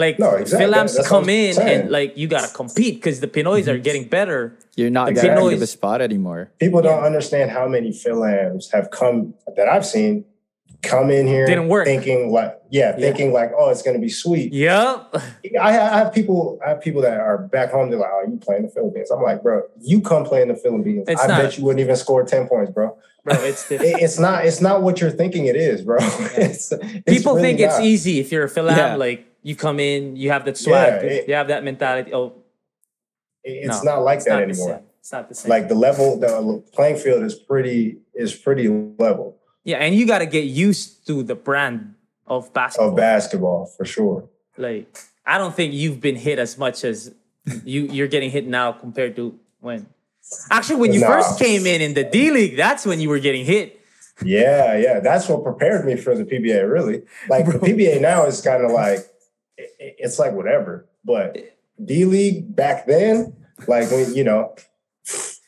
Like No, exactly. Philams That's come in saying. and like you gotta compete because the Pinoys are mm-hmm. getting better. you're not Exactly. guaranteed the spot anymore. people don't understand how many philams have come that i've seen come in here Didn't work. thinking like yeah thinking like oh it's going to be sweet Yep. I, I have people. I have people that are back home. They're like, "Oh, you playing the Philippines?" I'm like, "Bro, you come play in the Philippines. It's I not- bet you wouldn't even score ten points, bro. Bro, it's. It- it's not. It's not what you're thinking it is, bro. It's, it's People really think it's easy if you're a Philam, Yeah. like you come in, you have that swag, Yeah, it- you have that mentality. Oh, It's no, not like it's that not anymore. It's not the same. Like the level, the playing field is pretty is pretty level yeah, and you got to get used to the brand of basketball. of basketball for sure. Like, I don't think you've been hit as much as you you're getting hit now compared to when. Actually, when you Nah. first came in in the D League, that's when you were getting hit. Yeah, yeah. That's what prepared me for the PBA, really. Like the PBA now is kind of like it's like whatever. But D League back then, like when you know,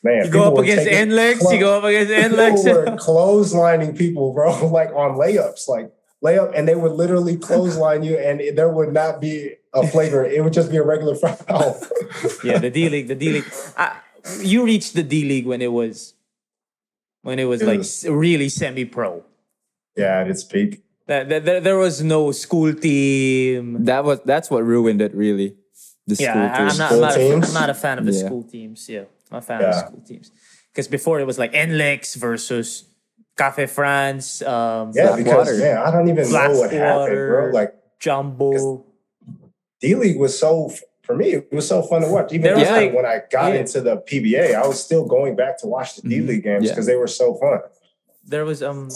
man, You go up against taking NLEX, you go up against People were clotheslining people, bro, like on layups, like layup, and they would literally clothesline you, and there would not be a flavor. It would just be a regular foul. yeah, the D League, the D League. You reached the D League when it was when it was It like was- really semi pro. yeah, at its peak. That, that, there- there was no school team. That was that's what ruined it really. The Yeah, school I, team. am not, I'm, not a, teams? I'm not a fan of the Yeah. school teams. Yeah, I'm a fan of Yeah. school teams. Because before it was like NLEX versus Cafe France, um, Yeah, Blackwater. because man, I don't even know what happened, bro. Blackwater. Like Jumbo. D League was so for me, it was so fun to watch. Even There was when, like- when I got yeah. into the PBA, I was still going back to watch the D Mhm. League games Yeah. because they were so fun. There was um.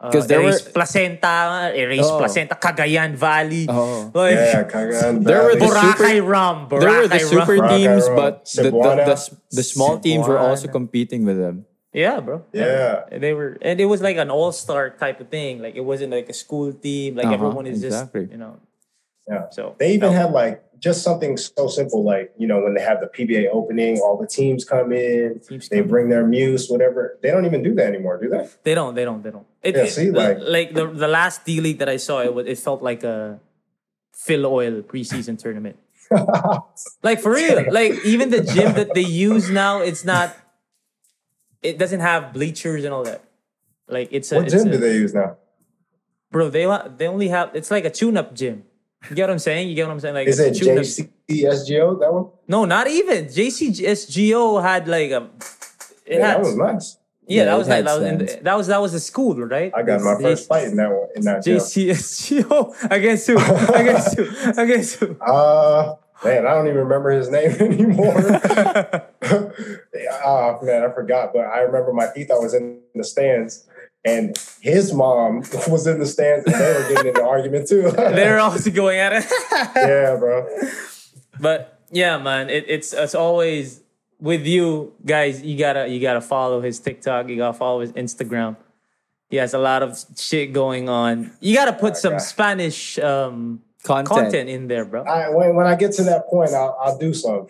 Uh, 'Cause there Erase were- Placenta, Erase Oh. Placenta, Cagayan Valley. Oh. Like, Yeah, Kagan. There were the Valley. Boracay Rum. There were the super Rum. Teams, and but the, the, the, the small teams were also competing with them. Yeah, bro. Yeah. And They were, and it was like an all-star type of thing. Like it wasn't like a school team. Like Uh-huh, everyone is exactly. just, you know. Yeah. So They even no, had like just something so simple, like you know, when they have the PBA opening, all the teams come in, teams they come- bring their muse, whatever. They don't even do that anymore, do they? They don't. They don't. They don't. It, Yeah, it- see, like, like- the the last D League that I saw, it was it felt like a Filoil preseason tournament. Like for real. Like even the gym that they use now, it's not. It doesn't have bleachers and all that. Like it's a. what it's gym a- do they use now? Bro, they they only have. It's like a tune-up gym. You get what I'm saying? You get what I'm saying? Like Is it JCSGO? That one? No, not even. JCSGO had like a. It Yeah, had. that was nice. yeah, Yeah, that was like that was, in the, that was that was the school, right? I got my It's first fight in that one in that gym. JCSGO against who? against who? Against who? Uh man, I don't even remember his name anymore. oh man, I forgot. But I remember my Ethan was in the stands and his mom was in the stands and they were getting in an argument too. They're also going at it. yeah, bro. but yeah, man, it, it's it's always with you guys. You gotta you gotta follow his TikTok. You gotta follow his Instagram. He has a lot of shit going on. You gotta put some God. Spanish um, Content. content in there, bro. I, when when I get to that point, I'll, I'll do some.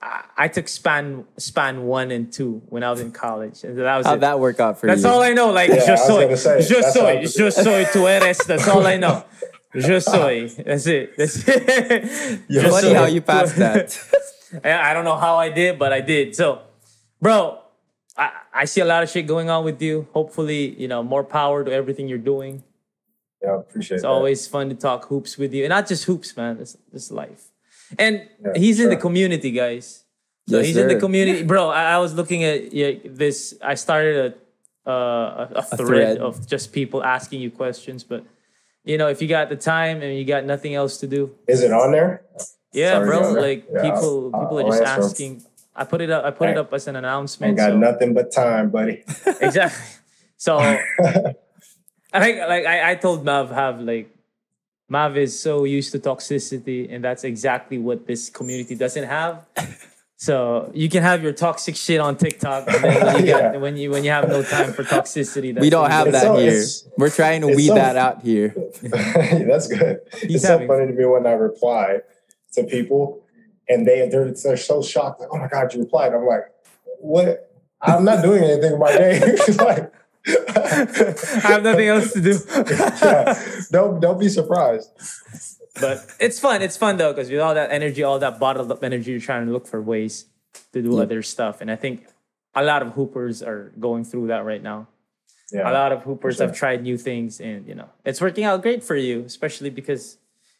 I took span span one and two when I was in college, and that was How'd it. that work out for That's you? That's all I know. Like Yeah, je I was soy, gonna say, je that's soy, all- soy, tu eres. That's all I know. Je soy. That's it. That's it. Je Funny soy. how you passed that. I I don't know how I did, but I did. So, bro, I, I see a lot of shit going on with you. Hopefully, you know, more power to everything you're doing. Yeah, I appreciate It's that. always fun to talk hoops with you, and not just hoops, man. It's it's life. And Yeah, he's in the community, guys. So Yes, he's in the community, bro. I, I was looking at yeah, this. I started a uh, a, a, thread thread. of just people asking you questions, but you know, if you got the time and you got nothing else to do, Is it on there? yeah, Sorry, bro. Like Yeah, people, I'll- people I'll are just asking. I put it up. I put it up as an Ain't announcement. got so- nothing but time, buddy. exactly. So I think like I, I told Mav have like Mav is so used to toxicity and that's exactly what this community doesn't have. So you can have your toxic shit on TikTok and then when you, Yeah. got, when you when you have no time for toxicity. That's we don't have that so- here. We're trying to weed so- that out here. That's good. He's it's so having- funny to me when I reply to people and they they're, they're so shocked, like, "Oh my god, you replied!" I'm like, "What? I'm not doing anything with my day." It's like, I have nothing else to do. yeah, don't don't be surprised. but it's fun. It's fun though because with all that energy, all that bottled up energy, you're trying to look for ways to do Yeah. other stuff. And I think a lot of hoopers are going through that right now. Yeah, a lot of hoopers sure. have tried new things and you know it's working out great for you especially because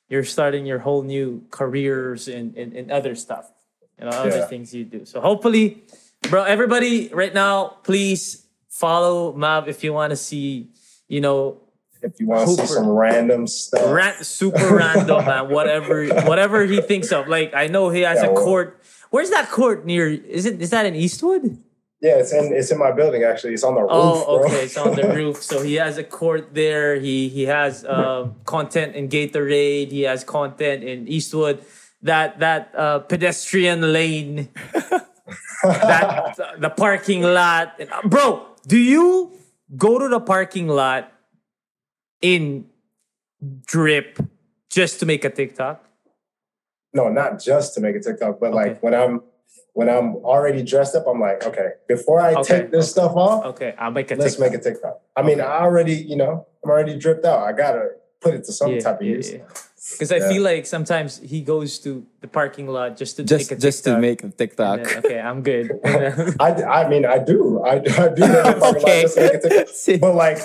you're starting your whole new careers and in, in, other stuff you know other Yeah. things you do so hopefully bro everybody right now please follow mav if you want to see you know if you want to see some random stuff, ran- super random man whatever whatever he thinks of like i know he has Yeah, a well- court where's that court near is it is that in eastwood yeah, it's in it's in my building. Actually, it's on the roof. Oh, bro. okay. It's on the roof. So he has a court there. He he has uh, content in Gatorade. He has content in Eastwood. That that uh, pedestrian lane. that the parking lot. And, uh, bro, do you go to the parking lot in drip just to make a TikTok? no, not just to make a TikTok, but Okay. like when I'm when I'm already dressed up, I'm like, okay, before I Okay, take this stuff off, Okay, I'll make a let's TikTok. make a TikTok. I mean, I already, you know, I'm already dripped out. I gotta put it to some type of use. Because I Yeah. feel like sometimes he goes to the parking lot just to Just make a just to make a TikTok. Then, okay, I'm good. I, I mean, I do. I, I do that the parking lot Okay. just to make a But like,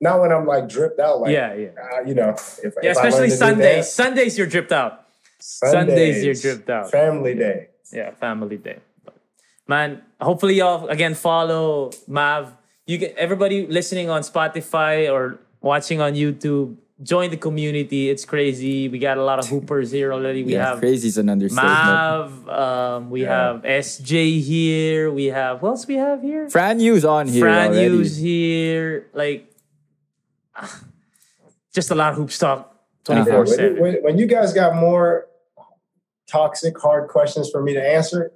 not when I'm like dripped out. Like, yeah, yeah. uh, you know, if, if Yeah, I learn especially Sundays. Sundays you're dripped out. Sundays, you're dripped out. Family day. Yeah, family day. But, man, hopefully y'all again follow Mav. You get everybody listening on Spotify or watching on YouTube. Join the community. It's crazy. We got a lot of hoopers here already. We yeah, have crazy is an understatement. Mav. Um, we Yeah. have SJ here. We have who else we have here? Fran Yu's on here Fran already. Yu's here. Like just a lot of hoops talk Uh-huh. twenty Yeah, four when, you- seven. when, when you guys got more toxic, hard questions for me to answer,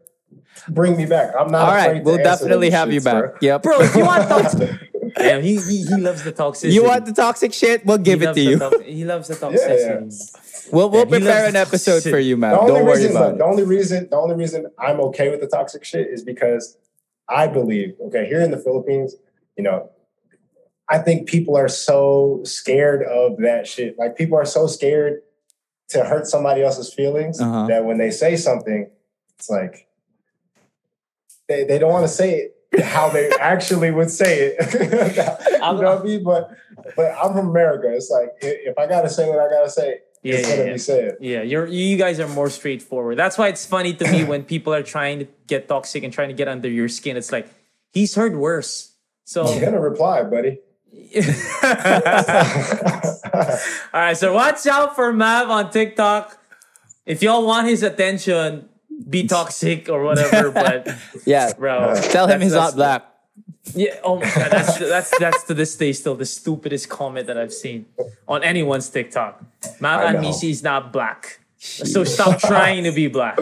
bring me back. I'm not. All afraid right, to we'll definitely those have you back. bro. Yep. Bro, if you want toxic, damn, he, he he loves the toxicity. You want the toxic shit? We'll give He it to you. tox- he loves the toxicity. We'll we'll Yeah, prepare an episode toxicity. for you, man. The only Don't worry reason, about look, the it. only reason, the only reason I'm okay with the toxic shit is because I believe, okay, here in the Philippines, you know, I think people are so scared of that shit. Like people are so scared to hurt somebody else's feelings Uh-huh. that when they say something, it's like they, they don't want to say it how they actually would say it. you know what I mean? But but I'm from America. It's like if I gotta say what I gotta say, Yeah, it's yeah, gonna yeah. be said. Yeah, you're you guys are more straightforward. That's why it's funny to me when people are trying to get toxic and trying to get under your skin. It's like he's heard worse. So I'm gonna reply, buddy. All right, so watch out for Mav on TikTok. If y'all want his attention, be toxic or whatever. But Yeah. bro, Tell him he's not black. Yeah. Oh my god, that's that's that's to this day still the stupidest comment that I've seen on anyone's TikTok. Mav I know. Ahanmisi is not black. So stop trying to be black.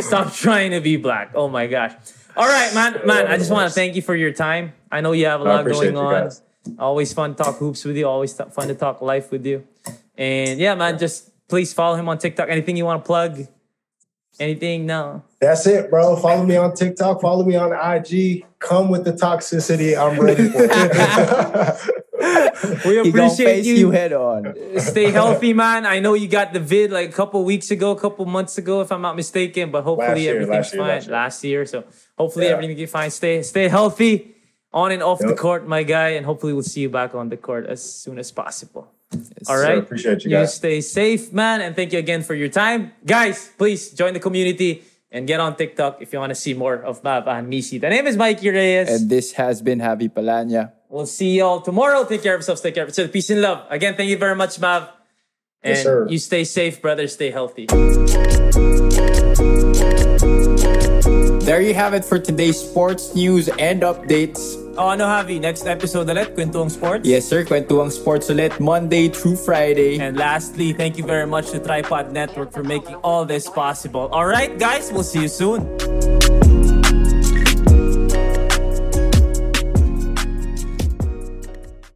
Stop trying to be black. Oh my gosh. All right, man. Man, I just want to thank you for your time. I know you have a lot going on. guys. Always fun to talk hoops with you. Always fun to talk life with you. And yeah, man, just please follow him on TikTok. Anything you want to plug? Anything? No. That's it, bro. Follow me on TikTok. Follow me on IG. Come with the toxicity. I'm ready for it. We appreciate face you. you head on. Stay healthy, man. I know you got the vid like a couple weeks ago, a couple months ago, if I'm not mistaken. But hopefully Last year, everything's last year, fine. last Last year. year. so hopefully Yeah. everything is fine. Stay, stay healthy, on and off the court, my guy, and hopefully we'll see you back on the court as soon as possible. All sir. Appreciate you You stay safe, man, and thank you again for your time, guys. Please join the community and get on TikTok if you want to see more of Mav Ahanmisi. The name is Mikey Reyes. And this has been Javi Palanya. We'll see y'all tomorrow. Take care of yourselves. Take care of each other. Peace and love. Again, thank you very much, Mav. And Yes, sir. you stay safe, brother. Stay healthy. There you have it for today's sports news and updates. Oh, ano, Javi? Next episode ulit, Kwentuang Sports. Yes, sir. Kwentuang Sports ulit Monday through Friday. And lastly, thank you very much to Tripod Network for making all this possible. All right, guys, we'll see you soon.